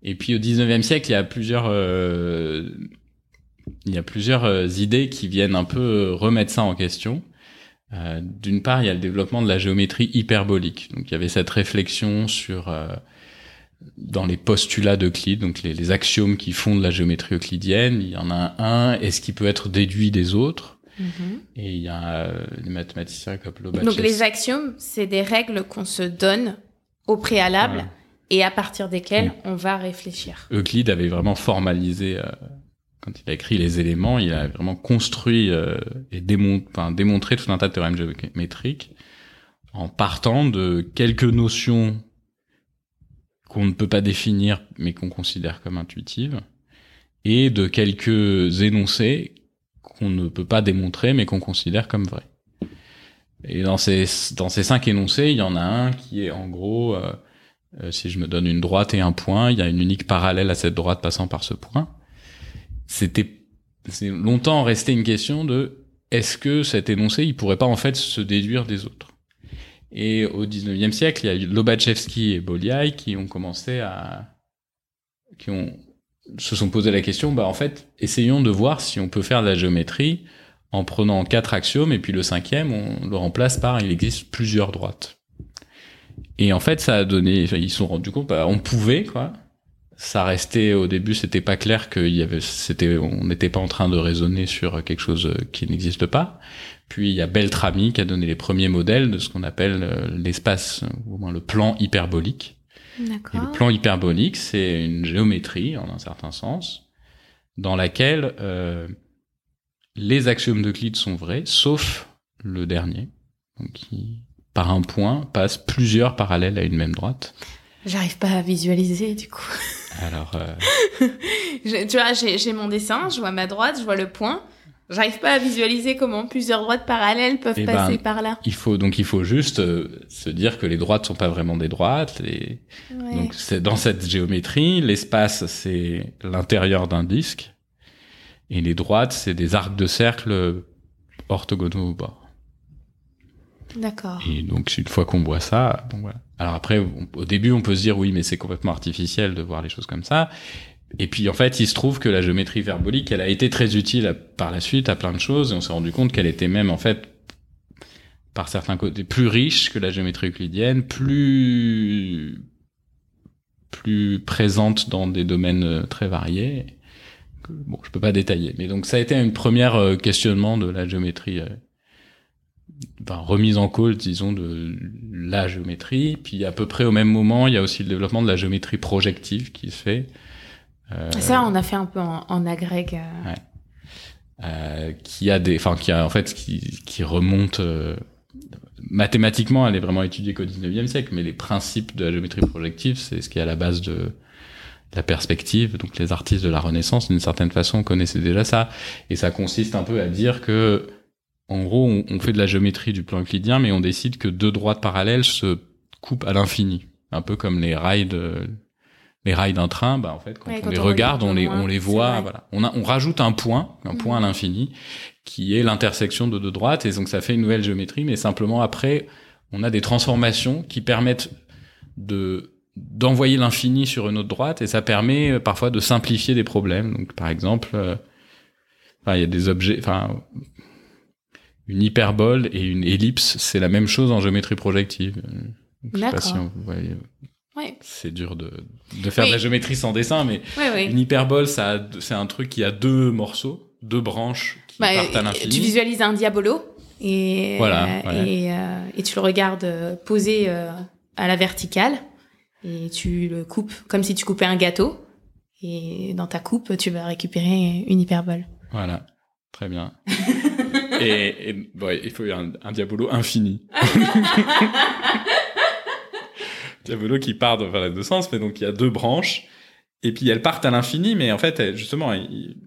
Et puis au 19e siècle, il y a plusieurs, euh, il y a plusieurs euh, idées qui viennent un peu remettre ça en question. Euh, D'une part, il y a le développement de la géométrie hyperbolique. Donc, il y avait cette réflexion sur euh, dans les postulats d'Euclide, donc les, les, axiomes qui fondent la géométrie euclidienne. Il y en a un. Est-ce qu'il peut être déduit des autres? Mhm. Et il y a euh, les mathématiciens comme Lobachevsky. Donc les axiomes, c'est des règles qu'on se donne au préalable Ouais. et à partir desquelles on va réfléchir. Euclide avait vraiment formalisé, euh, quand il a écrit les éléments, il a vraiment construit euh, et démon- enfin, démontré tout un tas de théorèmes géométriques en partant de quelques notions qu'on ne peut pas définir mais qu'on considère comme intuitives et de quelques énoncés qu'on ne peut pas démontrer mais qu'on considère comme vrais. Et dans ces, dans ces cinq énoncés, il y en a un qui est en gros... euh, euh, si je me donne une droite et un point, il y a une unique parallèle à cette droite passant par ce point. C'était c'est longtemps resté une question de est-ce que cet énoncé il pourrait pas en fait se déduire des autres? Et au 19e siècle, il y a Lobachevsky et Bolyai qui ont commencé à qui ont se sont posé la question bah en fait, essayons de voir si on peut faire de la géométrie en prenant quatre axiomes et puis le cinquième on le remplace par il existe plusieurs droites. Et en fait, ça a donné, ils se sont rendus compte, bah, on pouvait, quoi. Ça restait, au début, c'était pas clair qu'il y avait, c'était, on n'était pas en train de raisonner sur quelque chose euh, qui n'existe pas. Puis il y a Beltrami qui a donné les premiers modèles de ce qu'on appelle euh, l'espace, ou au moins le plan hyperbolique. Et le plan hyperbolique, c'est une géométrie, en un certain sens, dans laquelle euh, les axiomes d'Euclide sont vrais, sauf le dernier, donc qui, par un point, passe plusieurs parallèles à une même droite. J'arrive pas à visualiser du coup. Alors, euh, Je- tu vois, j'ai mon dessin, je vois ma droite, je vois le point. J'arrive pas à visualiser comment plusieurs droites parallèles peuvent Eh ben, passer par là. il faut donc il faut juste euh, se dire que les droites sont pas vraiment des droites. Ouais. donc c'est dans cette géométrie, l'espace c'est l'intérieur d'un disque et les droites c'est des arcs de cercle orthogonaux au bord. D'accord. Et donc une fois qu'on voit ça, bon voilà. Alors après, on- au début, on peut se dire oui, mais c'est complètement artificiel de voir les choses comme ça. Et puis en fait, il se trouve que la géométrie verbolique, elle a été très utile par la suite à plein de choses, et on s'est rendu compte qu'elle était même en fait par certains côtés plus riche que la géométrie euclidienne, plus plus présente dans des domaines euh, très variés. Bon, je peux pas détailler, mais donc ça a été une première euh, questionnement de la géométrie euh, enfin, remise en cause, disons, de la géométrie. Puis à peu près au même moment, il y a aussi le développement de la géométrie projective qui se fait. Euh, Ça, on a fait un peu en, en agrég. euh. euh, qui a des, enfin, qui a en fait, qui, qui remonte euh, mathématiquement, elle est vraiment étudiée qu'au 19e siècle, mais les principes de la géométrie projective, c'est ce qui est à la base de la perspective. Donc les artistes de la Renaissance, d'une certaine façon, connaissaient déjà ça, et ça consiste un peu à dire que en gros, on, on fait de la géométrie du plan euclidien, mais on décide que deux droites parallèles se coupent à l'infini. Un peu comme les rails de, les rails d'un train, bah, en fait, quand Ouais, on quand les on regarde, on les, loin, on les voit, voilà. On a, on rajoute un point, un point à l'infini, qui est l'intersection de deux droites, et donc ça fait une nouvelle géométrie, mais simplement après, on a des transformations qui permettent de, d'envoyer l'infini sur une autre droite, et ça permet euh, parfois de simplifier des problèmes. Donc, par exemple, euh, enfin, il y a des objets, enfin, une hyperbole et une ellipse, c'est la même chose en géométrie projective. Je sais pas si D'accord. on- vous voyez, Ouais, c'est dur de, de faire Oui. de la géométrie sans dessin, mais une hyperbole, ça, c'est un truc qui a deux morceaux, deux branches qui Bah, partent à l'infini. tu visualises un diabolo et, Voilà, euh, ouais. et, euh, et tu le regardes euh, posé euh, à la verticale et tu le coupes comme si tu coupais un gâteau. Et dans ta coupe, tu vas récupérer une hyperbole. Voilà, très bien. et, et il faut un, un diabolo infini. diabolo qui part dans les deux sens, mais donc il y a deux branches. Et puis elles partent à l'infini, mais en fait, justement,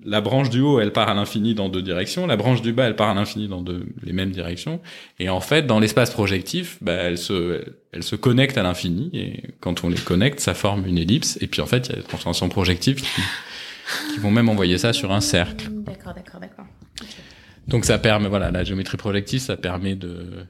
la branche du haut, elle part à l'infini dans deux directions. La branche du bas, elle part à l'infini dans deux, les mêmes directions. Et en fait, dans l'espace projectif, bah, elles se, elles se connectent à l'infini. Et quand on les connecte, ça forme une ellipse. Et puis en fait, il y a des transformations projectives qui, qui vont même envoyer ça sur un cercle. D'accord, d'accord, d'accord. Donc ça permet, voilà, la géométrie projective, ça permet de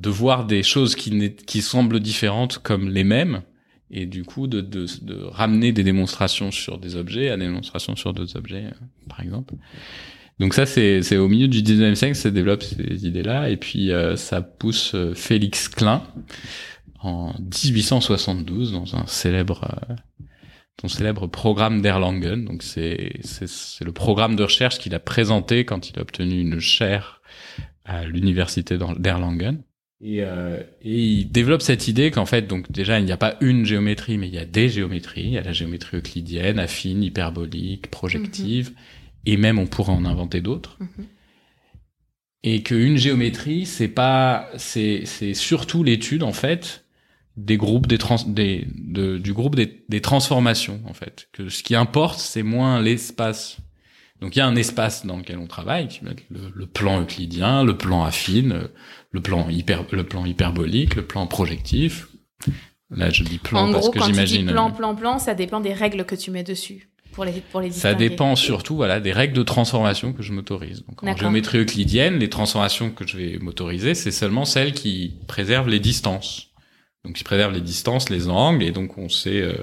de voir des choses qui, qui semblent différentes comme les mêmes et du coup de, de, de, ramener des démonstrations sur des objets à des démonstrations sur d'autres objets, euh, par exemple. Donc ça, c'est au milieu du 19e siècle que ça développe ces idées-là, et puis euh, ça pousse euh, Félix Klein en 1872 dans un célèbre son célèbre programme d'Erlangen. Donc c'est le programme de recherche qu'il a présenté quand il a obtenu une chaire à l'université d'Erlangen. Et, euh, et, il développe cette idée qu'en fait, donc déjà, il n'y a pas une géométrie, mais il y a des géométries. Il y a la géométrie euclidienne, affine, hyperbolique, projective, et même on pourrait en inventer d'autres. Mm-hmm. Et qu'une géométrie, c'est pas, c'est, c'est surtout l'étude en fait des groupes des, trans, des de, du groupe des, des transformations en fait. Que ce qui importe, c'est moins l'espace donc il y a un espace dans lequel on travaille, qui va être le, plan euclidien, le plan affine, le plan hyper, le plan hyperbolique, le plan projectif. Là, je dis plan parce que j'imagine. Plan, plan, plan, ça dépend des règles que tu mets dessus pour les pour les Ça dépend surtout voilà des règles de transformation que je m'autorise. Donc en géométrie euclidienne, les transformations que je vais m'autoriser, c'est seulement celles qui préservent les distances. Donc qui préservent les distances, les angles, et donc on sait euh,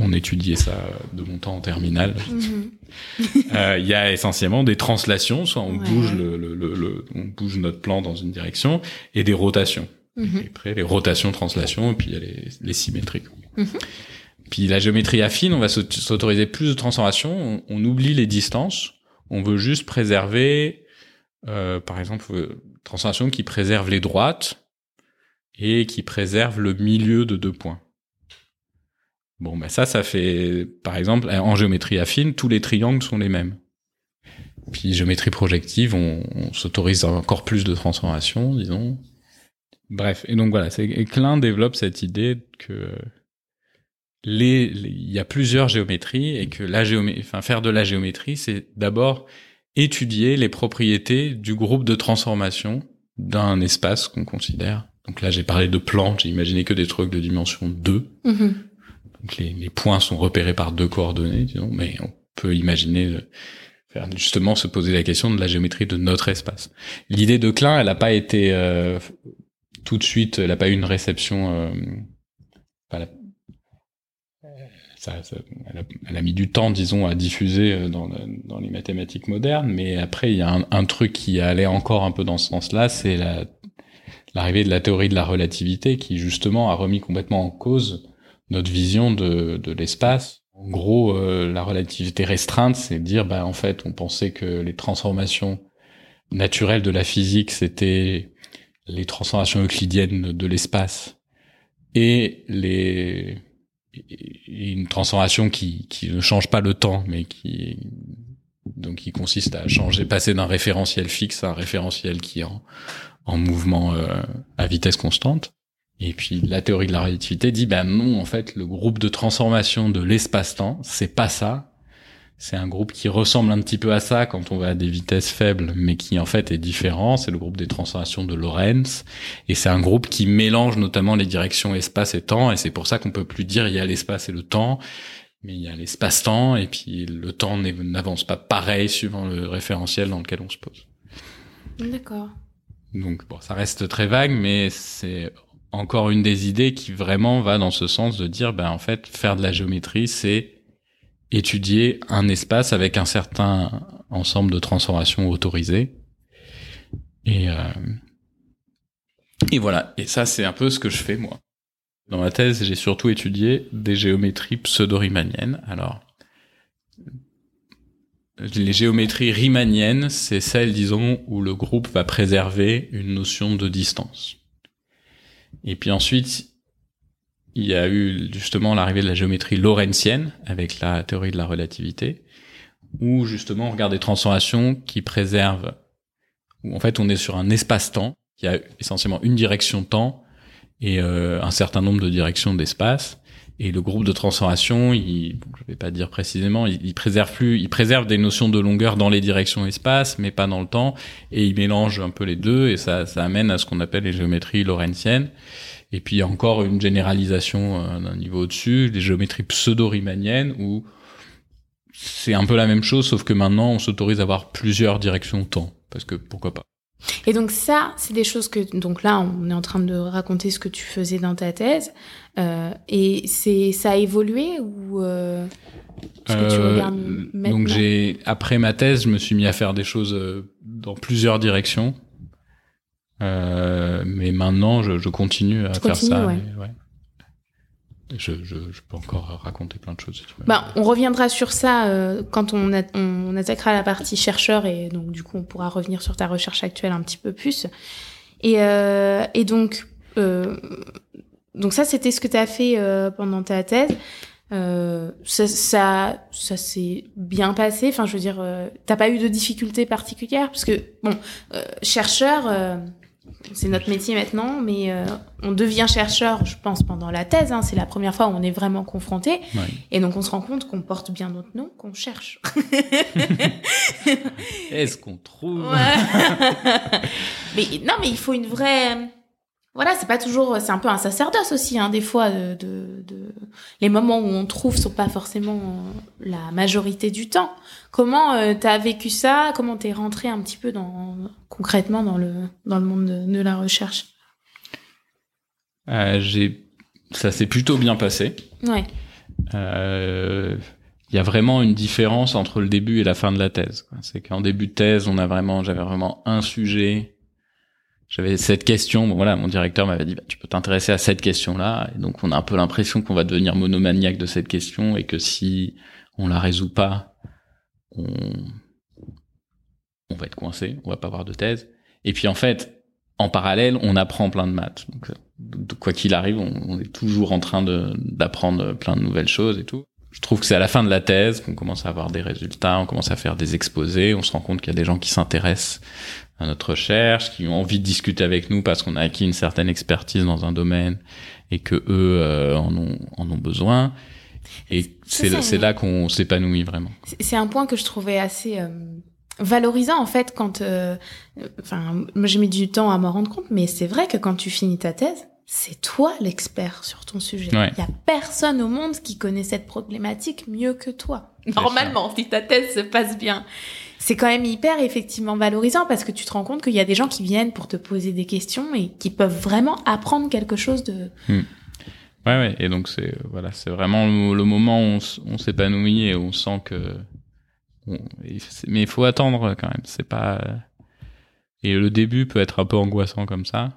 on étudiait ça de mon temps en terminale. Mhm. Euh, il y a essentiellement des translations, soit on bouge le, le, le, on bouge notre plan dans une direction, et des rotations. Mhm. Et après les rotations, translations, et puis il y a les, les symétriques. Mhm. Puis la géométrie affine, on va s'autoriser plus de transformations. On, oublie les distances. On veut juste préserver, euh, par exemple, euh, transformation qui préserve les droites et qui préserve le milieu de deux points. Bon, ben ça, ça fait, par exemple, en géométrie affine, tous les triangles sont les mêmes. Puis géométrie projective, on, s'autorise encore plus de transformations, disons. Bref, et donc voilà, c'est Klein développe cette idée que les, il y a plusieurs géométries et que la géométrie, enfin faire de la géométrie, c'est d'abord étudier les propriétés du groupe de transformation d'un espace qu'on considère. Donc là, j'ai parlé de plan, j'ai imaginé que des trucs de dimension 2. Donc les, les, points sont repérés par deux coordonnées, disons, mais on peut imaginer faire justement se poser la question de la géométrie de notre espace. L'idée de Klein, elle n'a pas été euh, tout de suite, elle n'a pas eu une réception. Euh, ça, ça, elle, a, elle, a, mis du temps, disons, à diffuser euh, dans, dans les mathématiques modernes, mais après il y a un, un, truc qui allait encore un peu dans ce sens-là, c'est l'arrivée de la théorie de la relativité qui justement a remis complètement en cause notre vision de, de l'espace. En gros, euh, la relativité restreinte, c'est dire, bah, en fait, on pensait que les transformations naturelles de la physique, c'était les transformations euclidiennes de l'espace et les et une transformation qui, qui ne change pas le temps, mais qui donc qui consiste à changer, passer d'un référentiel fixe à un référentiel qui est en, en mouvement euh, à vitesse constante. Et puis la théorie de la relativité dit ben non en fait le groupe de transformation de l'espace-temps c'est pas ça. C'est un groupe qui ressemble un petit peu à ça quand on va à des vitesses faibles, mais qui en fait est différent. C'est le groupe des transformations de Lorentz, et c'est un groupe qui mélange notamment les directions espace et temps. Et c'est pour ça qu'on peut plus dire il y a l'espace et le temps, mais il y a l'espace-temps, et puis le temps n'avance pas pareil suivant le référentiel dans lequel on se pose. D'accord. Donc bon, ça reste très vague, mais c'est encore une des idées qui vraiment va dans ce sens de dire, ben en fait, faire de la géométrie, c'est étudier un espace avec un certain ensemble de transformations autorisées. Et euh, et voilà. Et ça, c'est un peu ce que je fais moi. Dans ma thèse, j'ai surtout étudié des géométries pseudo-riemanniennes. Alors, les géométries riemanniennes, c'est celles, disons, où le groupe va préserver une notion de distance. Et puis ensuite, il y a eu justement l'arrivée de la géométrie lorentzienne avec la théorie de la relativité, où justement on regarde des transformations qui préservent, où en fait on est sur un espace-temps qui a essentiellement une direction temps et un certain nombre de directions d'espace. Et le groupe de transformation, il, bon, je vais pas dire précisément, il, préserve plus, il préserve des notions de longueur dans les directions espace, mais pas dans le temps, et il mélange un peu les deux, et ça, ça amène à ce qu'on appelle les géométries lorentziennes. Et puis il y a encore une généralisation euh, d'un niveau au-dessus, les géométries pseudo-riemanniennes, où c'est un peu la même chose, sauf que maintenant on s'autorise à avoir plusieurs directions temps, parce que pourquoi pas. Et donc ça, c'est des choses que donc là, on est en train de raconter ce que tu faisais dans ta thèse, euh, et c'est ça a évolué ou euh, ce que tu Euh, regardes maintenant donc j'ai après ma thèse, je me suis mis à faire des choses euh, dans plusieurs directions. Euh, mais maintenant, je, je continue à Tu faire continues, ça. ouais. mais ouais. Je, je, je peux encore raconter plein de choses. si tu veux. Bah, on reviendra sur ça euh, quand on, a- on attaquera la partie chercheur et donc du coup on pourra revenir sur ta recherche actuelle un petit peu plus. Et, euh, et donc, euh, donc ça c'était ce que tu as fait euh, pendant ta thèse. Euh, ça, ça, ça s'est bien passé. Enfin, je veux dire, euh, t'as pas eu de difficultés particulières parce que bon, euh, chercheur, euh, c'est notre métier maintenant, mais euh, on devient chercheur, je pense, pendant la thèse. Hein, c'est la première fois où on est vraiment confronté. Ouais. Et donc on se rend compte qu'on porte bien notre nom, qu'on cherche. Est-ce qu'on trouve? Ouais. mais non, mais il faut une vraie. Voilà, c'est pas toujours. C'est un peu un sacerdoce aussi, hein, des fois. De, de, de- Les moments où on trouve sont pas forcément euh, la majorité du temps. Comment euh, t'as vécu ça? Comment t'es rentré un petit peu dans concrètement dans le dans le monde de, de la recherche? Euh, j'ai, ça s'est plutôt bien passé. Ouais. Euh, Il y a vraiment une différence entre le début et la fin de la thèse. C'est qu'en début de thèse, on a vraiment, j'avais vraiment un sujet. J'avais cette question. Bon, voilà, mon directeur m'avait dit, bah, tu peux t'intéresser à cette question-là. Donc, on a un peu l'impression qu'on va devenir monomaniaque de cette question et que si on la résout pas, on, on va être coincé. On va pas avoir de thèse. Et puis, en fait, en parallèle, on apprend plein de maths. Donc, euh, quoi qu'il arrive, on, on est toujours en train d'apprendre plein de nouvelles choses et tout. Je trouve que c'est à la fin de la thèse qu'on commence à avoir des résultats, on commence à faire des exposés, on se rend compte qu'il y a des gens qui s'intéressent à notre recherche, qui ont envie de discuter avec nous parce qu'on a acquis une certaine expertise dans un domaine et que eux euh, en, ont, en ont besoin. Et C'est c'est ça, c'est oui. là qu'on s'épanouit vraiment. C'est- C'est un point que je trouvais assez euh, valorisant en fait quand. euh, euh, Enfin, moi j'ai mis du temps à m'en rendre compte, mais c'est vrai que quand tu finis ta thèse, c'est toi l'expert sur ton sujet. Il Ouais. y a personne au monde qui connaît cette problématique mieux que toi. Normalement, si ta thèse se passe bien. C'est quand même hyper effectivement valorisant parce que tu te rends compte qu'il y a des gens qui viennent pour te poser des questions et qui peuvent vraiment apprendre quelque chose de. Ouais, ouais. Et donc c'est voilà, c'est vraiment le, moment où on, s'épanouit et on sent que. mais il faut attendre quand même. C'est pas. Et le début peut être un peu angoissant comme ça.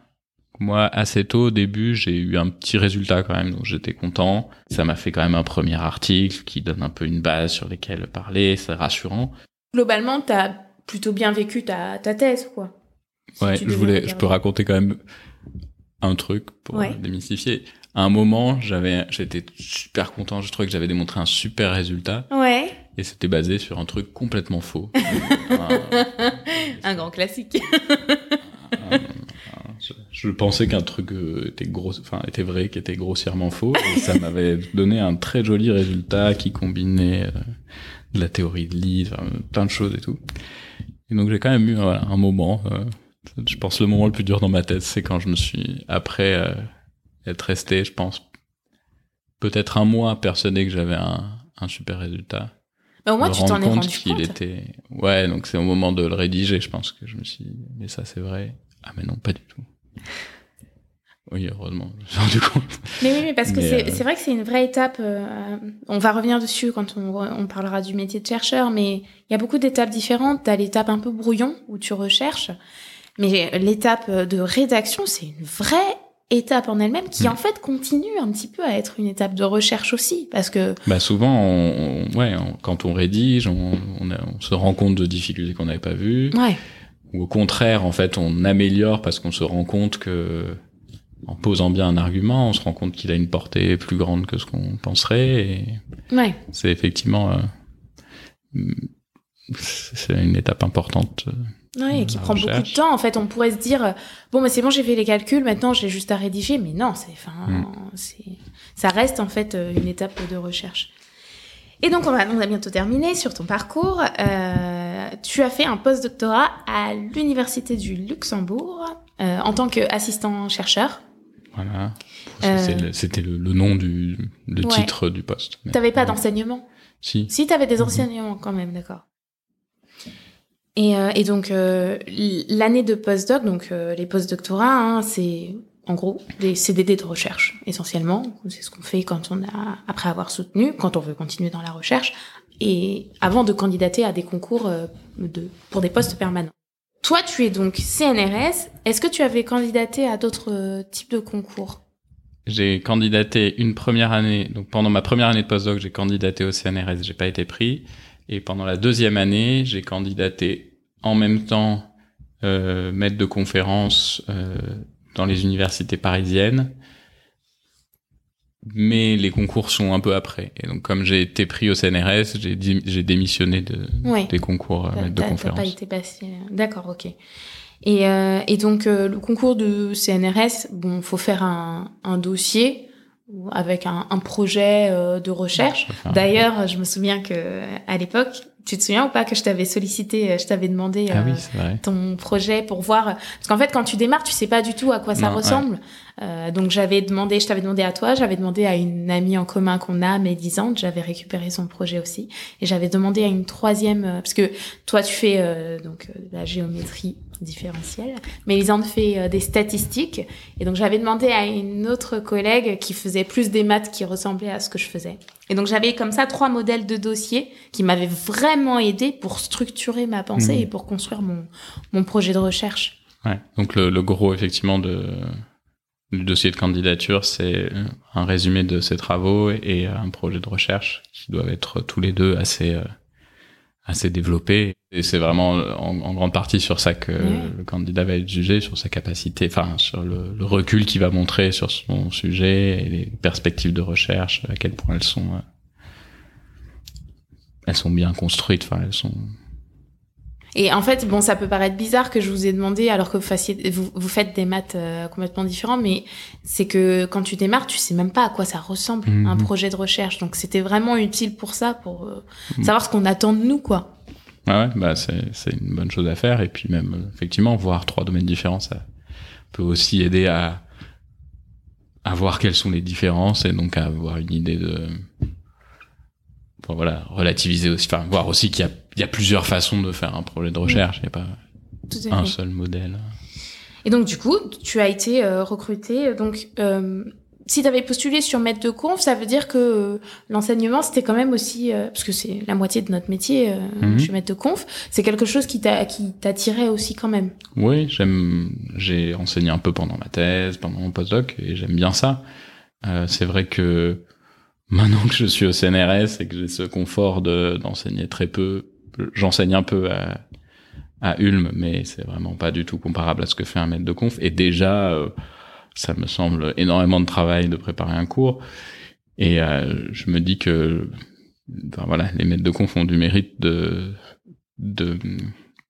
Moi, assez tôt au début, j'ai eu un petit résultat quand même, donc j'étais content. Ça m'a fait quand même un premier article qui donne un peu une base sur lesquelles parler. C'est rassurant. Globalement, t'as plutôt bien vécu ta, ta thèse, quoi. Si Ouais, tu je voulais, je peux raconter quand même un truc pour Ouais. euh, démystifier. À un moment, j'avais, j'étais super content. Je trouvais que j'avais démontré un super résultat Ouais. et c'était basé sur un truc complètement faux. Un- Un grand classique. un- un- je, je pensais qu'un truc euh, était gros, enfin était vrai, qui était grossièrement faux. Et ça m'avait donné un très joli résultat qui combinait euh, de la théorie de Lie, enfin, plein de choses et tout. Et donc j'ai quand même eu voilà, un moment. euh, je pense le moment le plus dur dans ma tête, c'est quand je me suis après euh, être resté, je pense peut-être un mois persuadé que j'avais un, un super résultat. Mais au moins, tu t'en es compte rendu qu'il était ouais donc c'est au moment de le rédiger je pense que je me suis dit, mais ça c'est vrai ah mais non pas du tout oui heureusement je me suis rendu compte Mais oui, mais parce que c'est euh, vrai que c'est une vraie étape. euh, on va revenir dessus quand on, on parlera du métier de chercheur, mais il y a beaucoup d'étapes différentes. T'as l'étape un peu brouillon où tu recherches, mais l'étape de rédaction, c'est une vraie étape en elle-même qui Mm. en fait continue un petit peu à être une étape de recherche aussi, parce que bah souvent on, on- ouais quand on rédige on, on, a- on se rend compte de difficultés qu'on n'avait pas vues ouais, ou au contraire en fait on améliore parce qu'on se rend compte que en posant bien un argument on se rend compte qu'il a une portée plus grande que ce qu'on penserait et ouais, c'est effectivement euh, c'est une étape importante. Oui, et qui prend beaucoup de temps. En fait, on pourrait se dire bon, mais c'est bon, j'ai fait les calculs, maintenant j'ai juste à rédiger. Mais non, c'est, enfin, mm. c'est, ça reste en fait une étape de recherche. Et donc, on, va, on a bientôt terminé sur ton parcours. Euh, tu as fait un post-doctorat à l'Université du Luxembourg euh, en tant qu'assistant-chercheur. Voilà. Euh, c'était le, nom du le titre du poste. Tu n'avais pas d'enseignement Si. Si, tu avais des mhm. enseignements quand même, d'accord. Et, euh, et, donc, l'année de post-doc, donc les post-doctorats, hein, c'est en gros, des CDD de recherche, essentiellement. C'est ce qu'on fait quand on a, après avoir soutenu, quand on veut continuer dans la recherche, et avant de candidater à des concours euh, de, pour des postes permanents. Toi, tu es donc CNRS. Est-ce que tu avais candidaté à d'autres euh, types de concours? J'ai candidaté une première année. Donc pendant ma première année de postdoc, j'ai candidaté au CNRS. J'ai pas été pris. Et pendant la deuxième année, j'ai candidaté en même temps euh, maître de conférence euh, dans les universités parisiennes. Mais les concours sont un peu après. Et donc, comme j'ai été pris au CNRS, j'ai, démissionné de, des concours euh, de conférence. pas été passé. Euh, d'accord, ok. Et, euh, et donc, euh, le concours de CNRS, bon, faut faire un, un dossier avec un, un projet de recherche. D'ailleurs, je me souviens que à l'époque, tu te souviens ou pas que je t'avais sollicité, euh, je t'avais demandé ah euh, ton projet pour voir parce qu'en fait quand tu démarres, tu sais pas du tout à quoi ça ressemble. Euh, donc j'avais demandé, je t'avais demandé à toi, j'avais demandé à une amie en commun qu'on a, Médisante, j'avais récupéré son projet aussi, et j'avais demandé à une troisième, euh, parce que toi tu fais euh, donc la géométrie différentielle, Mélisande fait des statistiques, et donc j'avais demandé à une autre collègue qui faisait plus des maths qui ressemblaient à ce que je faisais. Et donc j'avais comme ça trois modèles de dossiers qui m'avaient vraiment aidé pour structurer ma pensée mmh. et pour construire mon mon projet de recherche. Ouais. Donc le, le gros effectivement de le dossier de candidature, c'est un résumé de ses travaux et un projet de recherche qui doivent être tous les deux assez euh, assez développés. Et c'est vraiment en, grande partie sur ça que le candidat va être jugé, sur sa capacité, enfin sur le, le, recul qu'il va montrer sur son sujet et les perspectives de recherche, à quel point elles sont euh, elles sont bien construites, enfin elles sont et en fait, bon, ça peut paraître bizarre que je vous ai demandé, alors que vous, fassiez, vous, vous faites des maths euh, complètement différents, mais c'est que quand tu démarres, tu sais même pas à quoi ça ressemble, mhm. un projet de recherche. Donc c'était vraiment utile pour ça, pour euh, mhm. savoir ce qu'on attend de nous, quoi. Ah ouais, bah c'est une bonne chose à faire. Et puis même, euh, effectivement, voir trois domaines différents, ça peut aussi aider à, à voir quelles sont les différences et donc à avoir une idée de voilà, relativiser aussi, enfin, voir aussi qu'il y a, y a plusieurs façons de faire un projet de recherche, il n'y a pas un seul modèle. Et donc, du coup, tu as été euh, recruté. Donc, euh, si tu avais postulé sur maître de conf, ça veut dire que euh, l'enseignement, c'était quand même aussi, euh, parce que c'est la moitié de notre métier, je suis maître de conf, c'est quelque chose qui t'a qui t'attirait aussi quand même. Oui, j'aime, j'ai enseigné un peu pendant ma thèse, pendant mon postdoc, et j'aime bien ça. c'est vrai que Maintenant que je suis au CNRS et que j'ai ce confort de d'enseigner très peu, j'enseigne un peu à, à Ulm, mais c'est vraiment pas du tout comparable à ce que fait un maître de conf. Et déjà, euh, ça me semble énormément de travail de préparer un cours. Et euh, je me dis que, enfin, voilà, les maîtres de conf ont du mérite de de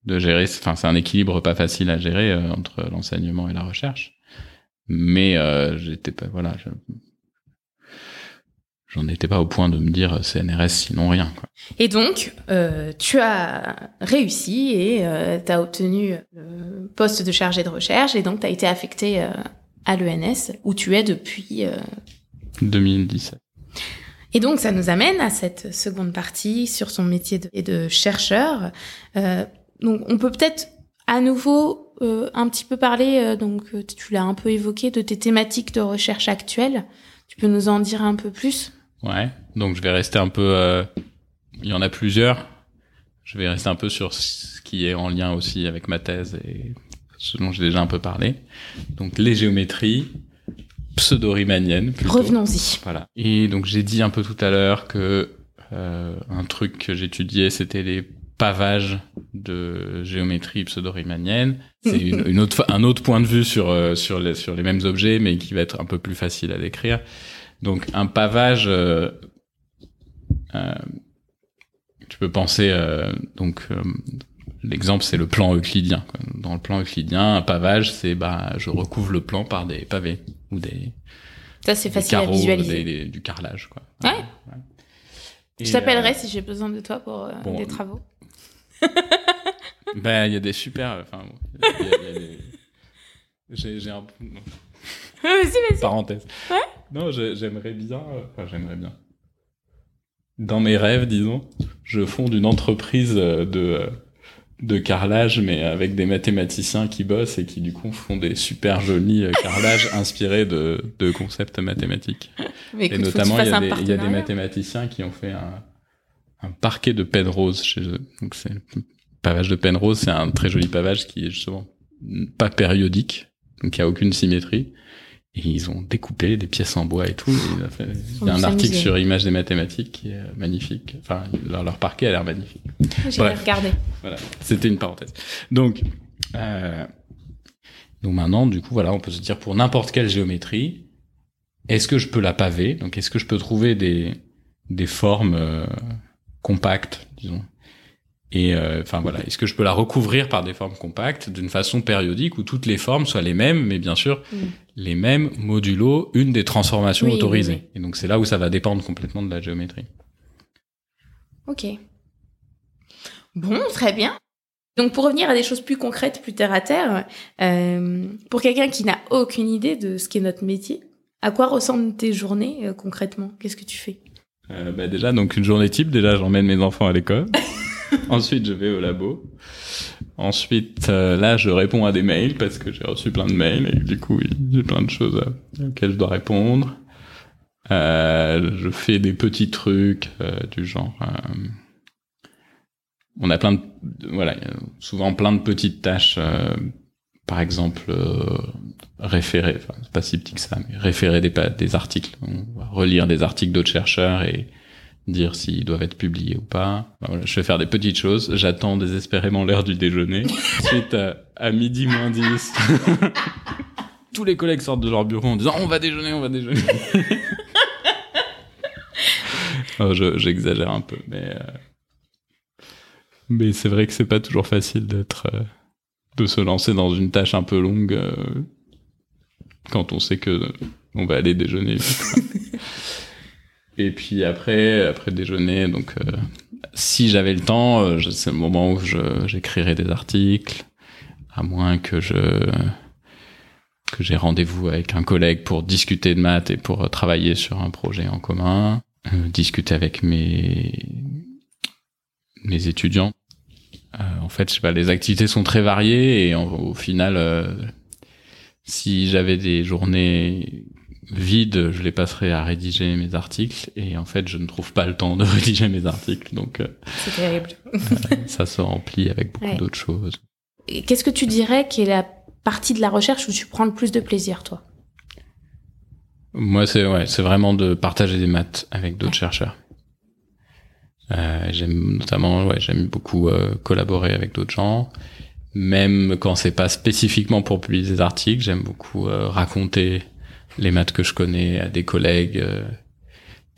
de gérer. Enfin, c'est un équilibre pas facile à gérer euh, entre l'enseignement et la recherche. Mais j'étais pas, voilà, j'en étais pas au point de me dire euh, CNRS sinon rien. Quoi. Et donc, euh, tu as réussi et euh, tu as obtenu le poste de chargé de recherche et donc tu as été affecté euh, à l'ENS où tu es depuis 2017. Et donc, ça nous amène à cette seconde partie sur son métier de, de chercheur. donc, on peut peut-être à nouveau un petit peu parler, donc tu l'as un peu évoqué, de tes thématiques de recherche actuelles. Tu peux nous en dire un peu plus? Ouais, donc je vais rester un peu... Euh, il y en a plusieurs. Je vais rester un peu sur ce qui est en lien aussi avec ma thèse et ce dont j'ai déjà un peu parlé. Donc les géométries pseudo-riemanniennes. Revenons-y. Voilà. Et donc j'ai dit un peu tout à l'heure que euh, un truc que j'étudiais, c'était les pavages de géométrie pseudo-riemannienne. C'est une, une, autre, un autre point de vue sur euh, sur les sur les mêmes objets, mais qui va être un peu plus facile à décrire. Donc un pavage, euh, euh, tu peux penser euh, donc euh, l'exemple c'est le plan euclidien. Quoi. Dans le plan euclidien, un pavage c'est bah je recouvre le plan par des pavés ou des ça c'est facile à carreaux, visualiser. des- des- du carrelage quoi. Ouais. Et, Je t'appellerai euh, si j'ai besoin de toi pour euh, bon, des travaux. Ben, il y a des super. Enfin, bon, il y a- il y a des- J'ai, un vas-y, vas-y. parenthèse. Ouais. Non, j'ai- j'aimerais bien. euh, Enfin, j'aimerais bien. Dans mes rêves, disons, je fonde une entreprise euh, de euh, de carrelage, mais avec des mathématiciens qui bossent et qui du coup font des super jolis carrelages inspirés de de concepts mathématiques. Mais Et écoute, notamment, il y, a des, il y a des partenariat. mathématiciens qui ont fait un, un parquet de Penrose chez eux. Donc, c'est le pavage de Penrose, c'est un très joli pavage qui est justement pas périodique, donc il n'y a aucune symétrie. Et ils ont découpé des pièces en bois et tout. et il, a fait- il y a un article sur Images des mathématiques qui est magnifique. Enfin, leur, leur parquet a l'air magnifique. J'irai Bref. regarder. Voilà, c'était une parenthèse. Donc, euh, donc maintenant, du coup, voilà, on peut se dire pour n'importe quelle géométrie, est-ce que je peux la paver? Donc, est-ce que je peux trouver des des formes euh, compactes, disons? Et euh, enfin voilà, est-ce que je peux la recouvrir par des formes compactes d'une façon périodique où toutes les formes soient les mêmes, mais bien sûr Mm. Les mêmes modulo une des transformations Oui, oui, autorisées. oui. Et donc c'est là où ça va dépendre complètement de la géométrie. Ok. Bon, très bien. Donc pour revenir à des choses plus concrètes, plus terre à terre, euh, pour quelqu'un qui n'a aucune idée de ce qu'est notre métier, à quoi ressemblent tes journées euh, concrètement? Qu'est-ce que tu fais? Euh, bah déjà, donc une journée type, déjà j'emmène mes enfants à l'école. Ensuite, je vais au labo. Ensuite, euh, là, je réponds à des mails parce que j'ai reçu plein de mails et du coup, j'ai plein de choses auxquelles je dois répondre. Euh, je fais des petits trucs euh, du genre. euh, on a plein de, voilà, souvent plein de petites tâches. euh, par exemple, euh, référer, enfin c'est pas si petit que ça, mais référer des, articles. Relire des articles d'autres chercheurs et dire s'ils doivent être publiés ou pas. Enfin, voilà, je vais faire des petites choses. J'attends désespérément l'heure du déjeuner. Ensuite, à, à midi moins 10, tous les collègues sortent de leur bureau en disant on va déjeuner, on va déjeuner. Oh, je- J'exagère un peu, mais euh, mais c'est vrai que c'est pas toujours facile d'être euh, de se lancer dans une tâche un peu longue euh, quand on sait que on va aller déjeuner. Et puis après, après déjeuner, donc euh, si j'avais le temps, euh, c'est le moment où j'écrirais des articles, à moins que je que j'ai rendez-vous avec un collègue pour discuter de maths et pour travailler sur un projet en commun, euh, discuter avec mes mes étudiants. Euh, en fait, je sais pas, les activités sont très variées et au final, euh, si j'avais des journées vides, je les passerais à rédiger mes articles et en fait, je ne trouve pas le temps de rédiger mes articles, donc euh, C'est terrible. ça se remplit avec beaucoup Ouais. d'autres choses. Qu'est-ce que tu dirais qui est la partie de la recherche où tu prends le plus de plaisir, toi? Moi, c'est ouais, c'est vraiment de partager des maths avec d'autres chercheurs. Euh, j'aime notamment, ouais, j'aime beaucoup euh, collaborer avec d'autres gens, même quand c'est pas spécifiquement pour publier des articles. J'aime beaucoup euh, raconter les maths que je connais à des collègues euh,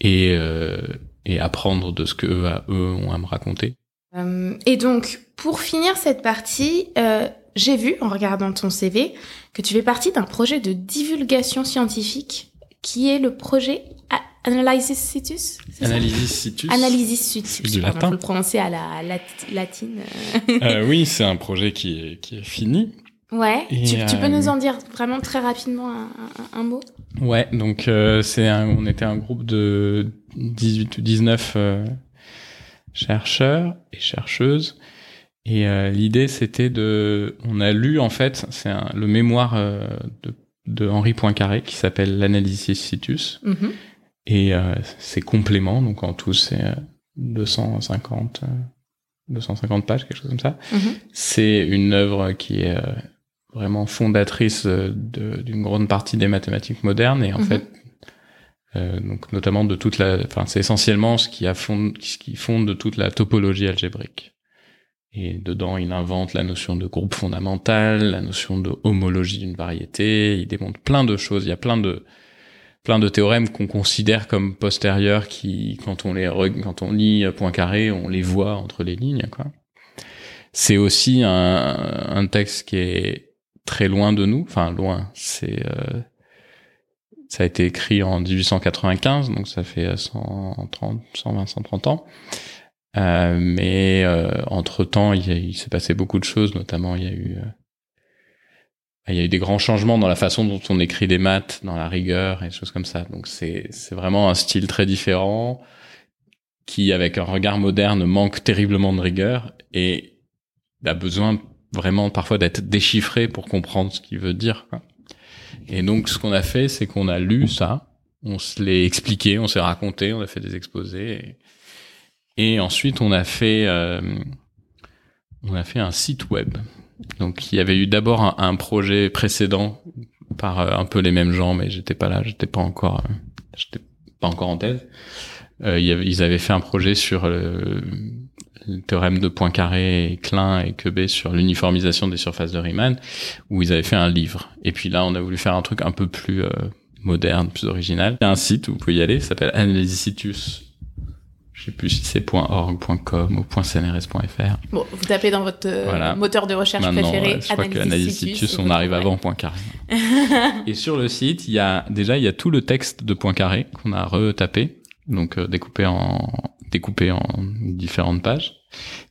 et euh, et apprendre de ce que eux, à- eux ont à me raconter. Euh, et donc, pour finir cette partie, euh, j'ai vu, en regardant ton CV, que tu fais partie d'un projet de divulgation scientifique qui est le projet A- Analysis Situs Analysis situs. Analysis Situs. Du pardon, latin. faut le prononcer à la lat- latine. Euh, oui, c'est un projet qui est qui est fini. Ouais. Tu, tu peux euh, nous en dire vraiment très rapidement un, un- un mot? Ouais, donc euh, c'est on était un groupe de 18 ou 19 euh, chercheurs et chercheuses. Et euh, l'idée, c'était de... On a lu, en fait, c'est le mémoire euh, de, de Henri Poincaré qui s'appelle L'analysis situs. Mhm. Et euh, c'est complément, donc en tout, c'est euh, 250, euh, 250 pages, quelque chose comme ça. Mhm. C'est une œuvre qui est euh, vraiment fondatrice euh, de- d'une grande partie des mathématiques modernes et en Mhm. fait, euh, donc notamment de toute la, enfin c'est essentiellement ce qui a fond, ce qui fonde toute la topologie algébrique. Et dedans, il invente la notion de groupe fondamental, la notion de homologie d'une variété. Il démontre plein de choses. Il y a plein de plein de théorèmes qu'on considère comme postérieurs qui, quand on les, quand on lit Poincaré, on les voit entre les lignes, quoi. C'est aussi un, un texte qui est très loin de nous, enfin loin. C'est euh, ça a été écrit en 1895, donc ça fait 130, 120, 130 ans. Euh, mais euh, entre temps, il, il s'est passé beaucoup de choses, notamment il y a eu euh, il y a eu des grands changements dans la façon dont on écrit des maths, dans la rigueur et des choses comme ça. Donc c'est c'est vraiment un style très différent qui, avec un regard moderne, manque terriblement de rigueur et a besoin vraiment parfois d'être déchiffré pour comprendre ce qu'il veut dire. Quoi. Et donc ce qu'on a fait, c'est qu'on a lu ça, on se l'est expliqué, on s'est raconté, on a fait des exposés, et, ensuite on a fait euh, on a fait un site web. Donc il y avait eu d'abord un, projet précédent par euh, un peu les mêmes gens, mais j'étais pas là, j'étais pas encore, euh, j'étais pas encore en thèse. Euh, ils avaient fait un projet sur le, le théorème de Poincaré et Klein et Quebec sur l'uniformisation des surfaces de Riemann, où ils avaient fait un livre. Et puis là, on a voulu faire un truc un peu plus euh, moderne, plus original. Il y a un site où vous pouvez y aller, ça s'appelle Analysitus. Je sais plus si c'est .org, .com ou .cnrs.fr. Bon, vous tapez dans votre euh, voilà. moteur de recherche Maintenant, préféré. je crois qu'Analysitus, on arrive avant Poincaré. et sur le site, il y a déjà il y a tout le texte de Poincaré qu'on a retapé, donc euh, découpé en découpé en différentes pages.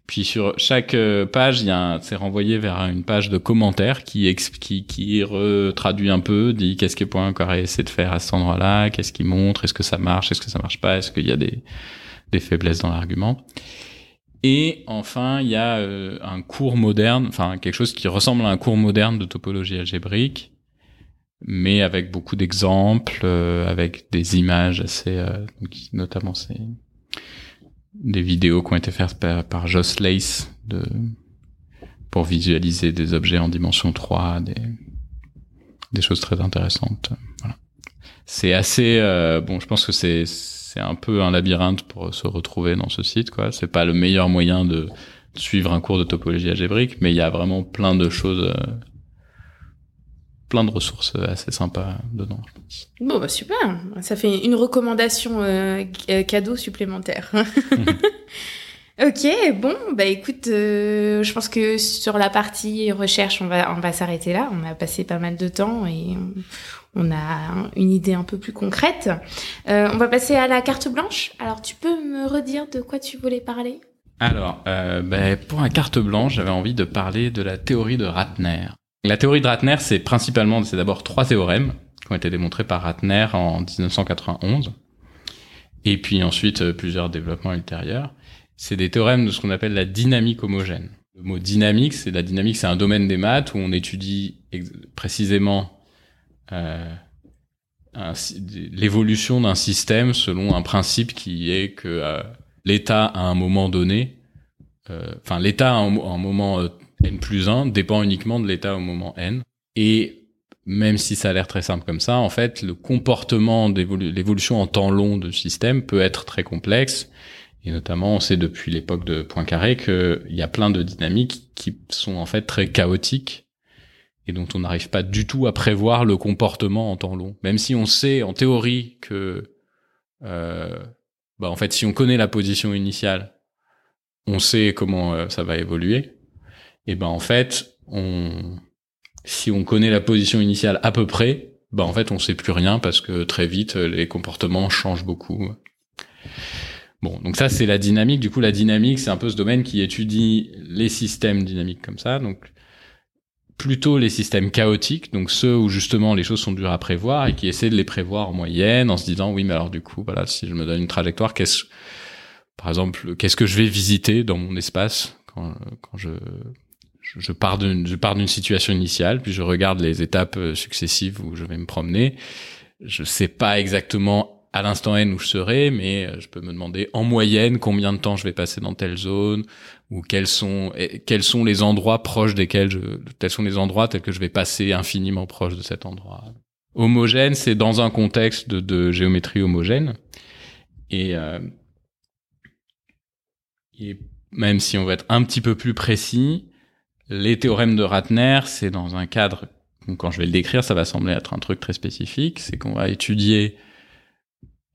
Puis sur chaque euh, page, il y a c'est renvoyé vers une page de commentaires qui qui qui retraduit un peu, dit qu'est-ce que Poincaré essaie de faire à cet endroit-là, qu'est-ce qu'il montre, est-ce que ça marche, est-ce que ça marche pas, est-ce qu'il y a des des faiblesses dans l'argument. Et enfin, il y a euh, un cours moderne, enfin quelque chose qui ressemble à un cours moderne de topologie algébrique, mais avec beaucoup d'exemples, euh, avec des images assez, euh, notamment c'est des vidéos qui ont été faites par, par Joss Lace de, pour visualiser des objets en dimension 3, des, des choses très intéressantes. Voilà. C'est assez, euh, bon, je pense que c'est c'est un peu un labyrinthe pour se retrouver dans ce site, quoi. C'est pas le meilleur moyen de suivre un cours de topologie algébrique, mais il y a vraiment plein de choses, euh, plein de ressources assez sympas dedans, je pense. Bon, bah super. Ça fait une recommandation euh, cadeau supplémentaire. Ok, bon, bah écoute, euh, je pense que sur la partie recherche, on va on va s'arrêter là. On a passé pas mal de temps et on, on a une idée un peu plus concrète. Euh, on va passer à la carte blanche. Alors, tu peux me redire de quoi tu voulais parler? Alors, euh, ben, pour la carte blanche, j'avais envie de parler de la théorie de Ratner. La théorie de Ratner, c'est principalement, c'est d'abord trois théorèmes qui ont été démontrés par Ratner en 1991, et puis ensuite euh, plusieurs développements ultérieurs. C'est des théorèmes de ce qu'on appelle la dynamique homogène. Le mot dynamique, c'est la dynamique, c'est un domaine des maths où on étudie précisément euh, l'évolution d'un système selon un principe qui est que euh, l'état à un moment donné, enfin l'état à un, moment n plus 1 dépend uniquement de l'état au moment n. Et même si ça a l'air très simple comme ça, en fait, le comportement l'évolution en temps long de système peut être très complexe. Et notamment, on sait depuis l'époque de Poincaré qu'il y a plein de dynamiques qui sont en fait très chaotiques et dont on n'arrive pas du tout à prévoir le comportement en temps long. Même si on sait en théorie que, euh, bah en fait, si on connaît la position initiale, on sait comment euh, ça va évoluer. Et ben en fait, on, si on connaît la position initiale à peu près, bah en fait, on sait plus rien parce que très vite les comportements changent beaucoup. Bon, donc ça c'est la dynamique. Du coup, la dynamique, c'est un peu ce domaine qui étudie les systèmes dynamiques comme ça. Donc plutôt les systèmes chaotiques, donc ceux où justement les choses sont dures à prévoir et qui essaient de les prévoir en moyenne en se disant oui mais alors du coup voilà si je me donne une trajectoire qu'est-ce par exemple qu'est-ce que je vais visiter dans mon espace quand, quand je je pars d'une je pars d'une situation initiale puis je regarde les étapes euh, successives où je vais me promener je sais pas exactement à l'instant N où je serai, mais euh, je peux me demander en moyenne combien de temps je vais passer dans telle zone, ou quels sont quels sont les endroits proches desquels je tels sont les endroits tels que je vais passer infiniment proche de cet endroit. Homogène, c'est dans un contexte de, géométrie homogène, et, euh, et même si on veut être un petit peu plus précis, les théorèmes de Ratner, c'est dans un cadre quand je vais le décrire, ça va sembler être un truc très spécifique, c'est qu'on va étudier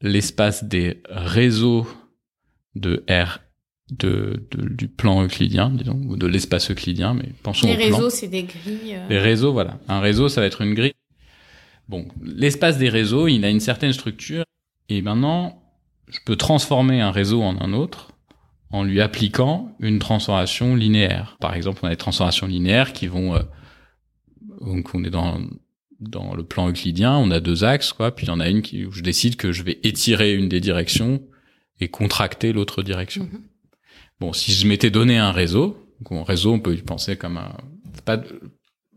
l'espace des réseaux de R de, de- du plan euclidien, disons, ou de l'espace euclidien, mais pensons Les au réseaux, c'est des grilles. euh, Les réseaux, voilà. Un réseau, ça va être une grille. Bon, l'espace des réseaux, il a une certaine structure. Et maintenant, je peux transformer un réseau en un autre en lui appliquant une transformation linéaire. Par exemple, on a des transformations linéaires qui vont... euh, donc, on est dans, dans le plan euclidien, on a deux axes, quoi. Puis il y en a une qui, où je décide que je vais étirer une des directions et contracter l'autre direction. Mhm. Bon, si je m'étais donné un réseau, donc un réseau, on peut y penser comme un, pas, de-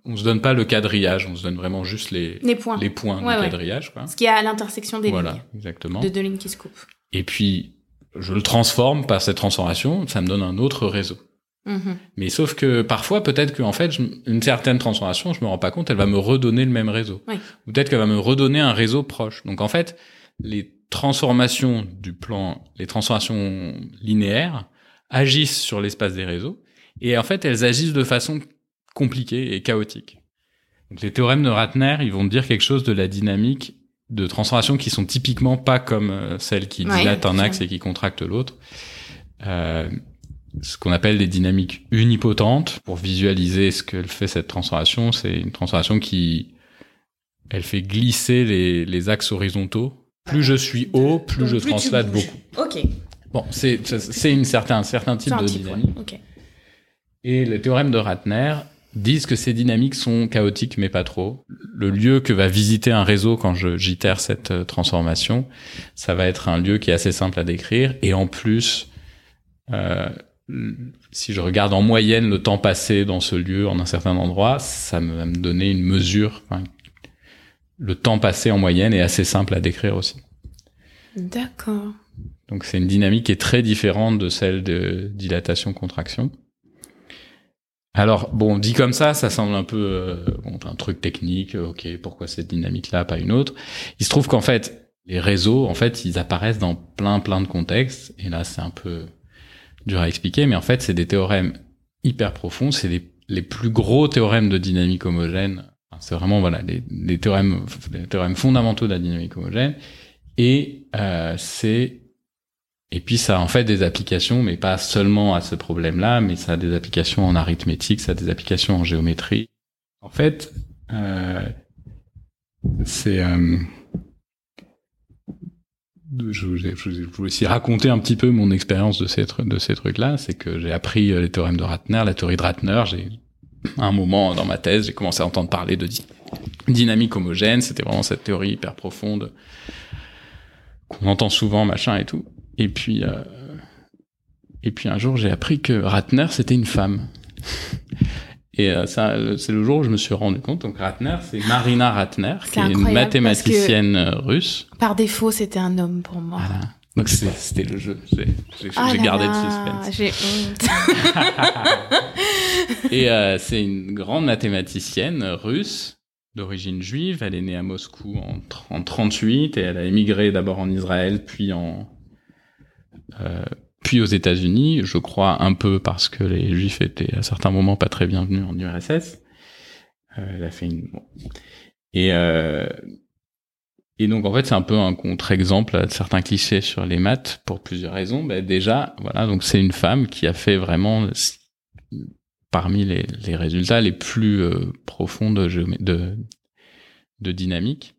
on se donne pas le quadrillage, on se donne vraiment juste les, Les points. les points Ouais, du ouais. quadrillage, quoi. Ce qui est à l'intersection des Voilà, lignes. exactement. De deux lignes qui se coupent. Et puis, je le transforme par cette transformation, ça me donne un autre réseau. Mhm. Mais sauf que parfois, peut-être qu'en fait, je- une certaine transformation, je me rends pas compte, elle va me redonner le même réseau. Oui. Ou peut-être qu'elle va me redonner un réseau proche. Donc en fait, les transformations du plan, les transformations linéaires agissent sur l'espace des réseaux. Et en fait, elles agissent de façon compliquée et chaotique. Donc les théorèmes de Ratner, ils vont dire quelque chose de la dynamique de transformations qui sont typiquement pas comme euh, celles qui Ouais, dilatent un axe et qui contractent l'autre. Euh, ce qu'on appelle des dynamiques unipotentes. Pour visualiser ce que fait cette transformation, c'est une transformation qui, elle fait glisser les, les axes horizontaux. Plus je suis haut, plus Donc, je translate beaucoup. Ok. Bon, c'est c'est une certain, un certain type un de type, ouais. dynamique. Ok. Et les théorèmes de Ratner disent que ces dynamiques sont chaotiques, mais pas trop. Le lieu que va visiter un réseau quand je j'itère cette euh, transformation, ça va être un lieu qui est assez simple à décrire. Et en plus, euh, si je regarde en moyenne le temps passé dans ce lieu en un certain endroit, ça me- va me donner une mesure. enfin, le temps passé en moyenne est assez simple à décrire aussi. D'accord. Donc c'est une dynamique qui est très différente de celle de dilatation-contraction. Alors bon, dit comme ça, ça semble un peu euh, bon, un truc technique. euh, Ok, pourquoi cette dynamique-là, pas une autre Il se trouve qu'en fait, les réseaux, en fait, ils apparaissent dans plein plein de contextes. Et là, c'est un peu dur à expliquer, mais en fait, c'est des théorèmes hyper profonds. C'est les, les plus gros théorèmes de dynamique homogène. C'est vraiment voilà les, les théorèmes, les théorèmes fondamentaux de la dynamique homogène. Et euh, c'est et puis ça a en fait des applications, mais pas seulement à ce problème-là, mais ça a des applications en arithmétique, ça a des applications en géométrie. En fait, euh, c'est euh, je, je, voulais aussi raconter un petit peu mon expérience de ces de ces trucs-là, c'est que j'ai appris euh, les théorèmes de Ratner, la théorie de Ratner. J'ai un moment dans ma thèse, j'ai commencé à entendre parler de dy- dynamique homogène. C'était vraiment cette théorie hyper profonde qu'on entend souvent, machin et tout. Et puis, euh, et puis un jour, j'ai appris que Ratner, c'était une femme. Et euh, ça, c'est le jour où je me suis rendu compte. Donc Ratner, c'est Marina Ratner, qui est une mathématicienne euh, russe. Par défaut, c'était un homme pour moi. Voilà. Donc c'était le jeu. J'ai Ah gardé là, le suspense. J'ai honte. Et euh, c'est une grande mathématicienne russe d'origine juive. Elle est née à Moscou en, en 38 et elle a émigré d'abord en Israël, puis en puis aux États-Unis. Je crois un peu parce que les Juifs étaient à certains moments pas très bienvenus en URSS. Euh, elle a fait une bon. et euh, et donc en fait c'est un peu un contre-exemple à certains clichés sur les maths pour plusieurs raisons. Ben, déjà voilà donc c'est une femme qui a fait vraiment parmi les, résultats les plus euh, profonds de, de, de dynamique.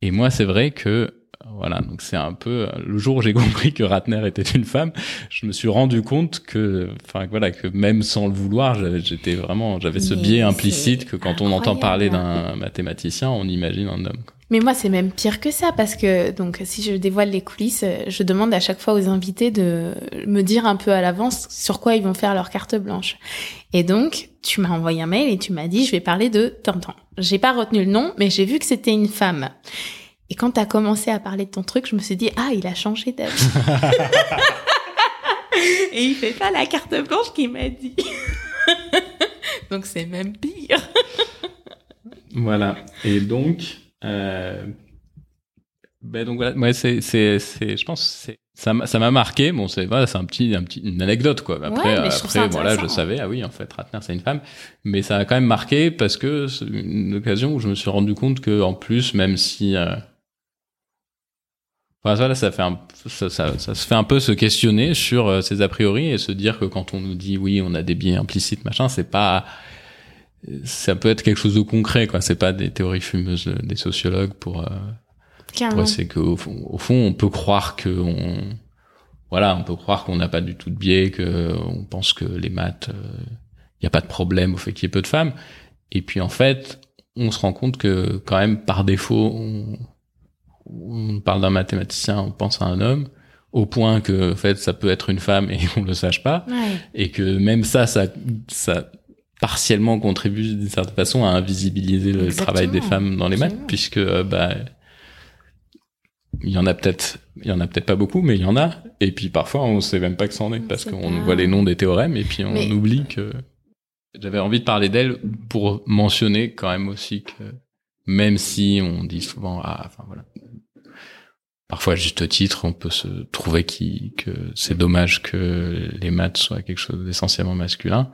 Et moi, c'est vrai que voilà, donc c'est un peu le jour où j'ai compris que Ratner était une femme, je me suis rendu compte que, enfin voilà, que même sans le vouloir, j'avais- j'étais vraiment, j'avais ce Mais biais implicite que quand on entend parler d'un mathématicien, on imagine un homme. quoi. Mais moi, c'est même pire que ça parce que donc si je dévoile les coulisses, je demande à chaque fois aux invités de me dire un peu à l'avance sur quoi ils vont faire leur carte blanche. Et donc, tu m'as envoyé un mail et tu m'as dit je vais parler de Tintin. J'ai pas retenu le nom, mais j'ai vu que c'était une femme. Et quand t'as commencé à parler de ton truc, je me suis dit ah, il a changé d'avis. et il fait pas la carte blanche qu'il m'a dit. donc c'est même pire. Voilà. Et donc, euh, ben donc voilà, ouais, c'est, c'est, c'est, je pense, que c'est, ça, m'a- ça m'a marqué. Bon, c'est, voilà, c'est un petit, un petit, une anecdote, quoi. Après, Ouais, je après, voilà, je savais, ah oui, en fait, Ratner, c'est une femme. Mais ça a quand même marqué parce que c'est une occasion où je me suis rendu compte que, en plus, même si, euh, Enfin, ça, là, ça, fait un, ça, ça, ça se fait un peu se questionner sur euh, ces a priori et se dire que quand on nous dit oui, on a des biais implicites, machin, c'est pas, ça peut être quelque chose de concret, quoi. C'est pas des théories fumeuses des sociologues pour, euh, Carrément. c'est qu'au fond, au fond, on peut croire que on, voilà, on peut croire qu'on n'a pas du tout de biais, que on pense que les maths, il n'y a pas de problème au fait qu'il y ait peu de femmes. Et puis en fait, on se rend compte que quand même par défaut, on, on parle d'un mathématicien, on pense à un homme, au point que en fait ça peut être une femme et on le sache pas, Ouais. et que même ça, ça, ça partiellement contribue d'une certaine façon à invisibiliser le Exactement. travail des femmes dans les maths, Absolument. puisque euh, bah il y en a peut-être, il y en a peut-être pas beaucoup, mais il y en a. Et puis parfois on sait même pas que c'en est parce qu'on voit les noms des théorèmes et puis on Mais- oublie que. J'avais envie de parler d'elle pour mentionner quand même aussi que même si on dit souvent ah enfin voilà parfois à juste titre on peut se trouver qui, que c'est dommage que les maths soient quelque chose d'essentiellement masculin.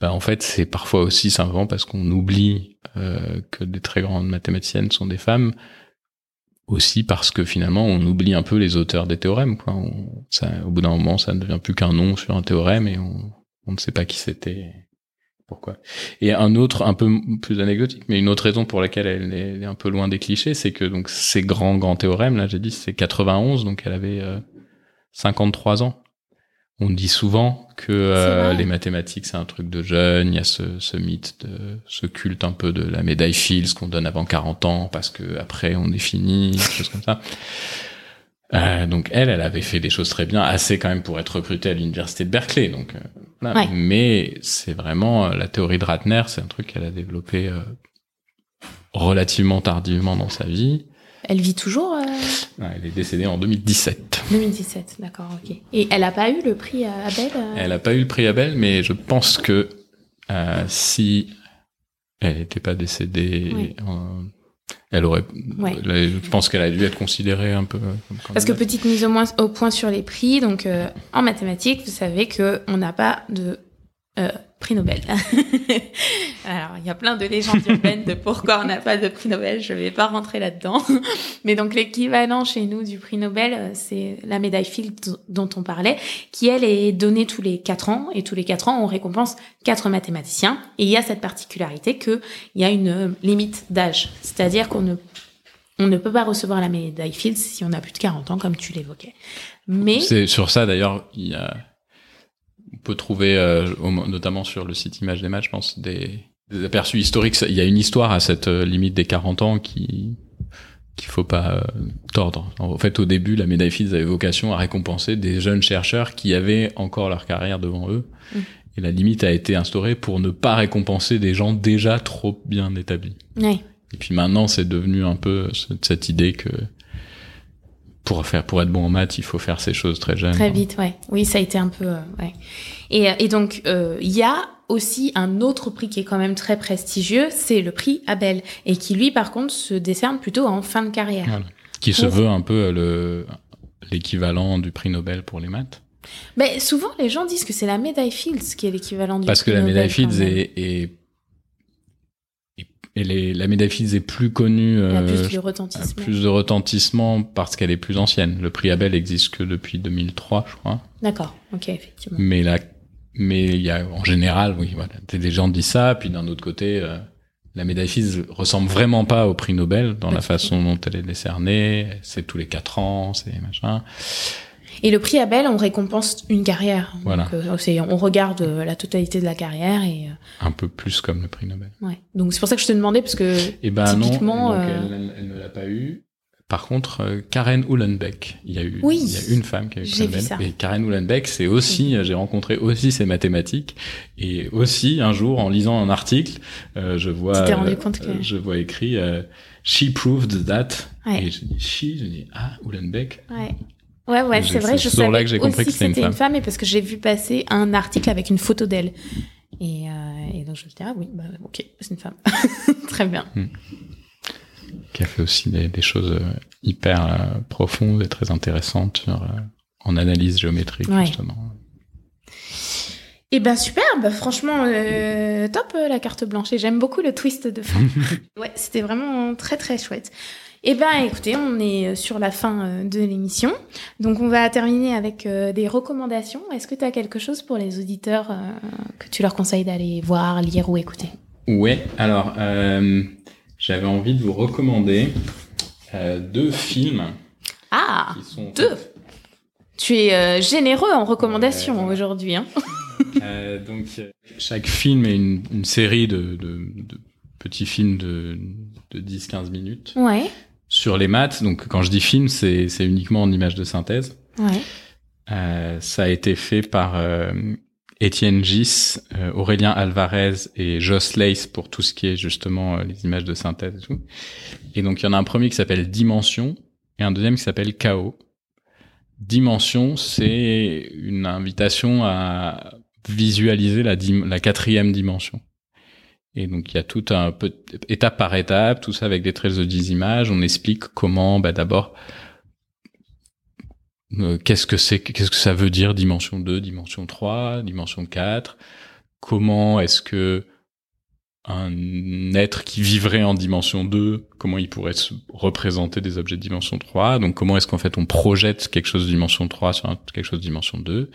Bah en fait c'est parfois aussi simplement parce qu'on oublie euh, que des très grandes mathématiciennes sont des femmes aussi parce que finalement on oublie un peu les auteurs des théorèmes quoi. Ça, au bout d'un moment ça ne devient plus qu'un nom sur un théorème et on ne sait pas qui c'était pourquoi. Et un autre un peu plus anecdotique mais une autre raison pour laquelle elle est, elle est un peu loin des clichés c'est que donc ces grands grands théorèmes là j'ai dit c'est 91 donc elle avait euh, 53 ans. On dit souvent que euh, les mathématiques c'est un truc de jeunes il y a ce, ce mythe de ce culte un peu de la médaille Fields qu'on donne avant 40 ans parce que après on est fini des choses comme ça euh, donc elle, elle avait fait des choses très bien, assez quand même pour être recrutée à l'université de Berkeley. Donc, euh, voilà. Ouais. mais c'est vraiment euh, la théorie de Ratner, c'est un truc qu'elle a développé euh, relativement tardivement dans sa vie. Elle vit toujours euh, Ouais, Elle est décédée en 2017. 2017, d'accord, ok. Et elle a pas eu le prix à Abel euh, Elle n'a pas eu le prix Abel, mais je pense que euh, si elle n'était pas décédée, Oui. en- elle aurait. Ouais. je pense qu'elle a dû être considérée un peu. Comme Parce que petite mise au, moins, au point sur les prix, donc euh, en mathématiques, vous savez que on n'a pas de euh, prix Nobel. Alors il y a plein de légendes urbaines de pourquoi on n'a pas de prix Nobel. Je vais pas rentrer là-dedans, mais donc l'équivalent chez nous du prix Nobel, euh, c'est la médaille Fields dont on parlait, qui elle est donnée tous les quatre ans et tous les quatre ans on récompense quatre mathématiciens. Et il y a cette particularité que il y a une euh, limite d'âge, c'est-à-dire qu'on ne ne peut pas recevoir la médaille Fields si on a plus de 40 ans, comme tu l'évoquais. Mais C'est sur ça d'ailleurs, il y a, on peut trouver, euh, notamment sur le site Image des Matchs, je pense, des, des aperçus historiques. Il y a une histoire à cette euh, limite des 40 ans qui qu'il faut pas euh, tordre. En fait, au début, la médaille Fields avait vocation à récompenser des jeunes chercheurs qui avaient encore leur carrière devant eux. Mm. Et la limite a été instaurée pour ne pas récompenser des gens déjà trop bien établis. ouais, Et puis maintenant, c'est devenu un peu cette idée que pour faire, pour être bon en maths, il faut faire ces choses très jeunes. très vite, ouais. Oui, ça a été un peu, euh, ouais. Et, euh, et donc euh, il y a aussi un autre prix qui est quand même très prestigieux, c'est le prix Abel, et qui lui par contre se décerne plutôt en fin de carrière. Voilà. Qui se veut un peu le l'équivalent du prix Nobel pour les maths. Mais souvent les gens disent que c'est la médaille Fields qui est l'équivalent du Parce que la Nobel, médaille Fields est, est, elle est- la médaille Fields est plus connue, y a euh, plus de a retentissement. plus de retentissement parce qu'elle est plus ancienne. Le prix Abel existe que depuis 2003, je crois. D'accord, ok, effectivement. Mais la, mais il y a, en général, oui, voilà. Des gens disent ça, puis d'un autre côté, euh, la médaille Fields ressemble vraiment pas au prix Nobel dans la façon dont elle est décernée. C'est tous les quatre ans, c'est machin. Et le prix Abel, on récompense une carrière. Voilà. Donc, euh, on regarde euh, la totalité de la carrière et euh, Un peu plus comme le prix Nobel. ouais. Donc c'est pour ça que je te demandais parce que Eh ben non, Typiquement, donc euh, elle, ne l'a pas eu. Par contre, Karen Uhlenbeck, il y a eu, Oui, il y a une femme qui a eu le prix Nobel. ça. Et Karen Uhlenbeck, c'est aussi, j'ai rencontré aussi ses mathématiques. Et aussi, un jour, en lisant un article, euh, je vois, Tu rendu compte que- je vois écrit, euh, She proved that. Ouais. Et je dis, She, je dis, ah, Uhlenbeck. Ouais. Ouais, ouais, c'est vrai, je savais que j'ai compris que c'était une une femme. et parce que j'ai vu passer un article avec une photo d'elle. Et, euh, et donc je me dit, ah oui, bah, ok, c'est une femme. Très bien. qui a fait aussi des, des choses euh, hyper euh, profondes et très intéressantes sur, euh, en analyse géométrique, Ouais. justement. Et ben super, bah, franchement, euh, top la carte blanche. Et j'aime beaucoup le twist de fin. ouais, c'était vraiment très très chouette. Eh bien, écoutez, on est sur la fin euh, de l'émission. Donc, on va terminer avec euh, des recommandations. Est-ce que tu as quelque chose pour les auditeurs euh, que tu leur conseilles d'aller voir, lire ou écouter? Ouais, alors, j'avais envie de vous recommander deux films. Ah, deux Tu es généreux en recommandations aujourd'hui. Hein donc, chaque film est une, série de, petits films de, de 10-15 minutes. Ouais sur les maths. Donc quand je dis film, c'est uniquement en image de synthèse. Ouais. Euh, ça a été fait par euh, Étienne Gis, euh, Aurélien Alvarez et Joss Lace pour tout ce qui est justement euh, les images de synthèse et tout. Et donc il y en a un premier qui s'appelle Dimension et un deuxième qui s'appelle Chaos. Dimension, c'est une invitation à visualiser la, la quatrième dimension. Et donc il y a tout un peu étape par étape, tout ça avec des traits de 10 images. On explique comment, bah, d'abord, euh, qu'est-ce que c'est, qu'est-ce que ça veut dire dimension 2, dimension 3, dimension 4. Comment est-ce que un être qui vivrait en dimension 2, comment il pourrait se représenter des objets de dimension 3 Donc comment est-ce qu'en fait on projette quelque chose de dimension 3 sur quelque chose de dimension 2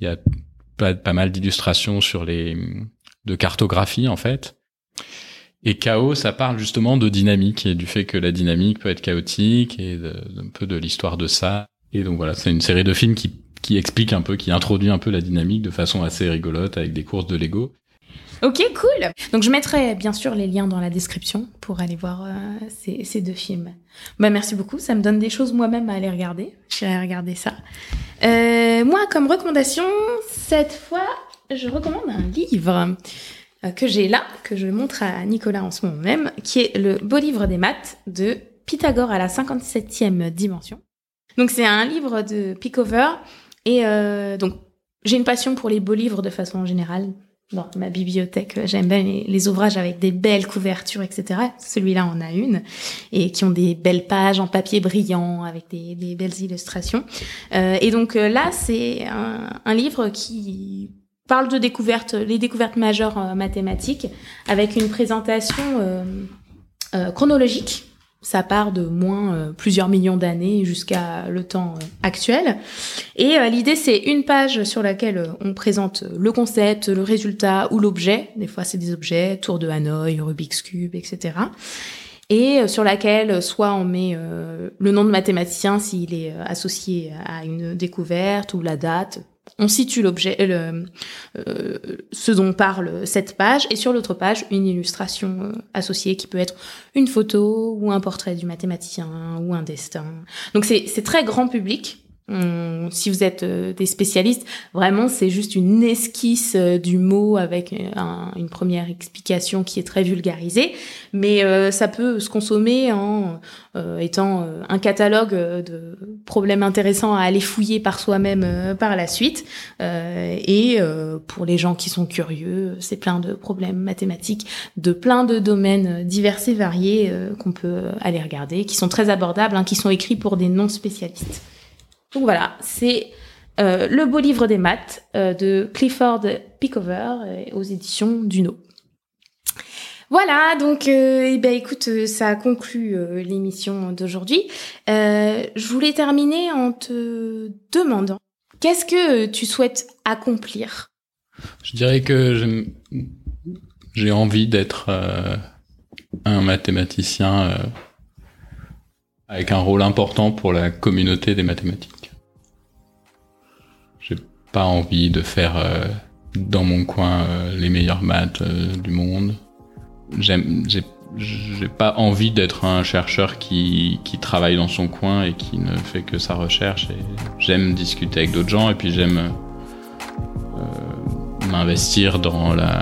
Il y a pas, pas mal d'illustrations sur les de cartographie en fait. Et chaos, ça parle justement de dynamique et du fait que la dynamique peut être chaotique et un peu de l'histoire de ça. Et donc voilà, c'est une série de films qui, qui explique un peu, qui introduit un peu la dynamique de façon assez rigolote avec des courses de Lego. Ok, cool. Donc je mettrai bien sûr les liens dans la description pour aller voir euh, ces, ces, deux films. Bah merci beaucoup, ça me donne des choses moi-même à aller regarder. J'irai regarder ça. Euh, moi, comme recommandation, cette fois, je recommande un livre euh, que j'ai là, que je montre à Nicolas en ce moment même, qui est le beau livre des maths de Pythagore à la 57e dimension. Donc c'est un livre de Pickover et euh, donc j'ai une passion pour les beaux livres de façon générale. Dans ma bibliothèque, j'aime bien les, ouvrages avec des belles couvertures, etc. Celui-là en a une et qui ont des belles pages en papier brillant avec des, belles illustrations. Euh, et donc là, c'est un livre qui parle de découvertes, les découvertes majeures euh, mathématiques, avec une présentation euh, euh, chronologique. Ça part de moins plusieurs millions d'années jusqu'à le temps actuel. Et l'idée, c'est une page sur laquelle on présente le concept, le résultat ou l'objet. Des fois, c'est des objets, tour de Hanoï, Rubik's Cube, etc et sur laquelle soit on met le nom de mathématicien s'il est associé à une découverte ou la date, on situe l'objet, euh, ce dont parle cette page, et sur l'autre page, une illustration euh, associée qui peut être une photo ou un portrait du mathématicien ou un destin. Donc c'est très grand public. Si vous êtes euh, des spécialistes, vraiment c'est juste une esquisse euh, du mot avec une première explication qui est très vulgarisée, mais euh, ça peut se consommer en étant un catalogue de problèmes intéressants à aller fouiller par soi-même par la suite. et pour les gens qui sont curieux, c'est plein de problèmes mathématiques de plein de domaines divers et variés qu'on peut aller regarder, qui sont très abordables, hein, qui sont écrits pour des non spécialistes. Donc voilà, c'est euh, le beau livre des maths euh, de Clifford Pickover euh, aux éditions Duno. Voilà, donc eh ben, écoute, ça conclut l'émission d'aujourd'hui. je voulais terminer en te demandant qu'est-ce que tu souhaites accomplir? Je dirais que j'ai envie d'être un mathématicien avec un rôle important pour la communauté des mathématiques pas envie de faire euh, dans mon coin euh, les meilleures maths euh, du monde. J'aime, j'ai, j'ai pas envie d'être un chercheur qui, qui travaille dans son coin et qui ne fait que sa recherche. Et j'aime discuter avec d'autres gens et puis j'aime m'investir dans la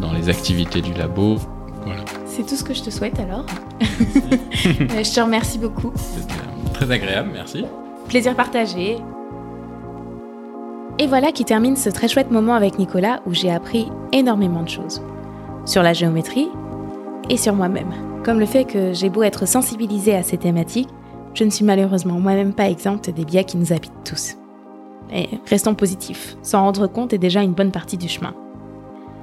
dans les activités du labo. Voilà. C'est tout ce que je te souhaite alors. je te remercie beaucoup. C'était très agréable, merci. Plaisir partagé. Et voilà qui termine ce très chouette moment avec Nicolas où j'ai appris énormément de choses. Sur la géométrie et sur moi-même. Comme le fait que j'ai beau être sensibilisée à ces thématiques, je ne suis malheureusement moi-même pas exempte des biais qui nous habitent tous. Et restons positifs, s'en rendre compte est déjà une bonne partie du chemin.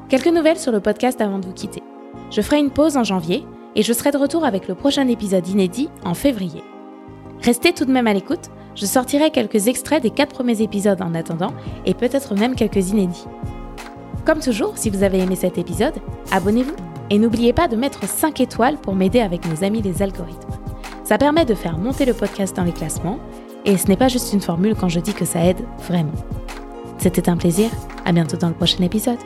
Quelques nouvelles sur le podcast avant de vous quitter. Je ferai une pause en janvier et je serai de retour avec le prochain épisode inédit en février. Restez tout de même à l'écoute, je sortirai quelques extraits des quatre premiers épisodes en attendant et peut-être même quelques inédits. Comme toujours, si vous avez aimé cet épisode, abonnez-vous et n'oubliez pas de mettre 5 étoiles pour m'aider avec mes amis les algorithmes. Ça permet de faire monter le podcast dans les classements et ce n'est pas juste une formule quand je dis que ça aide vraiment. C'était un plaisir, à bientôt dans le prochain épisode.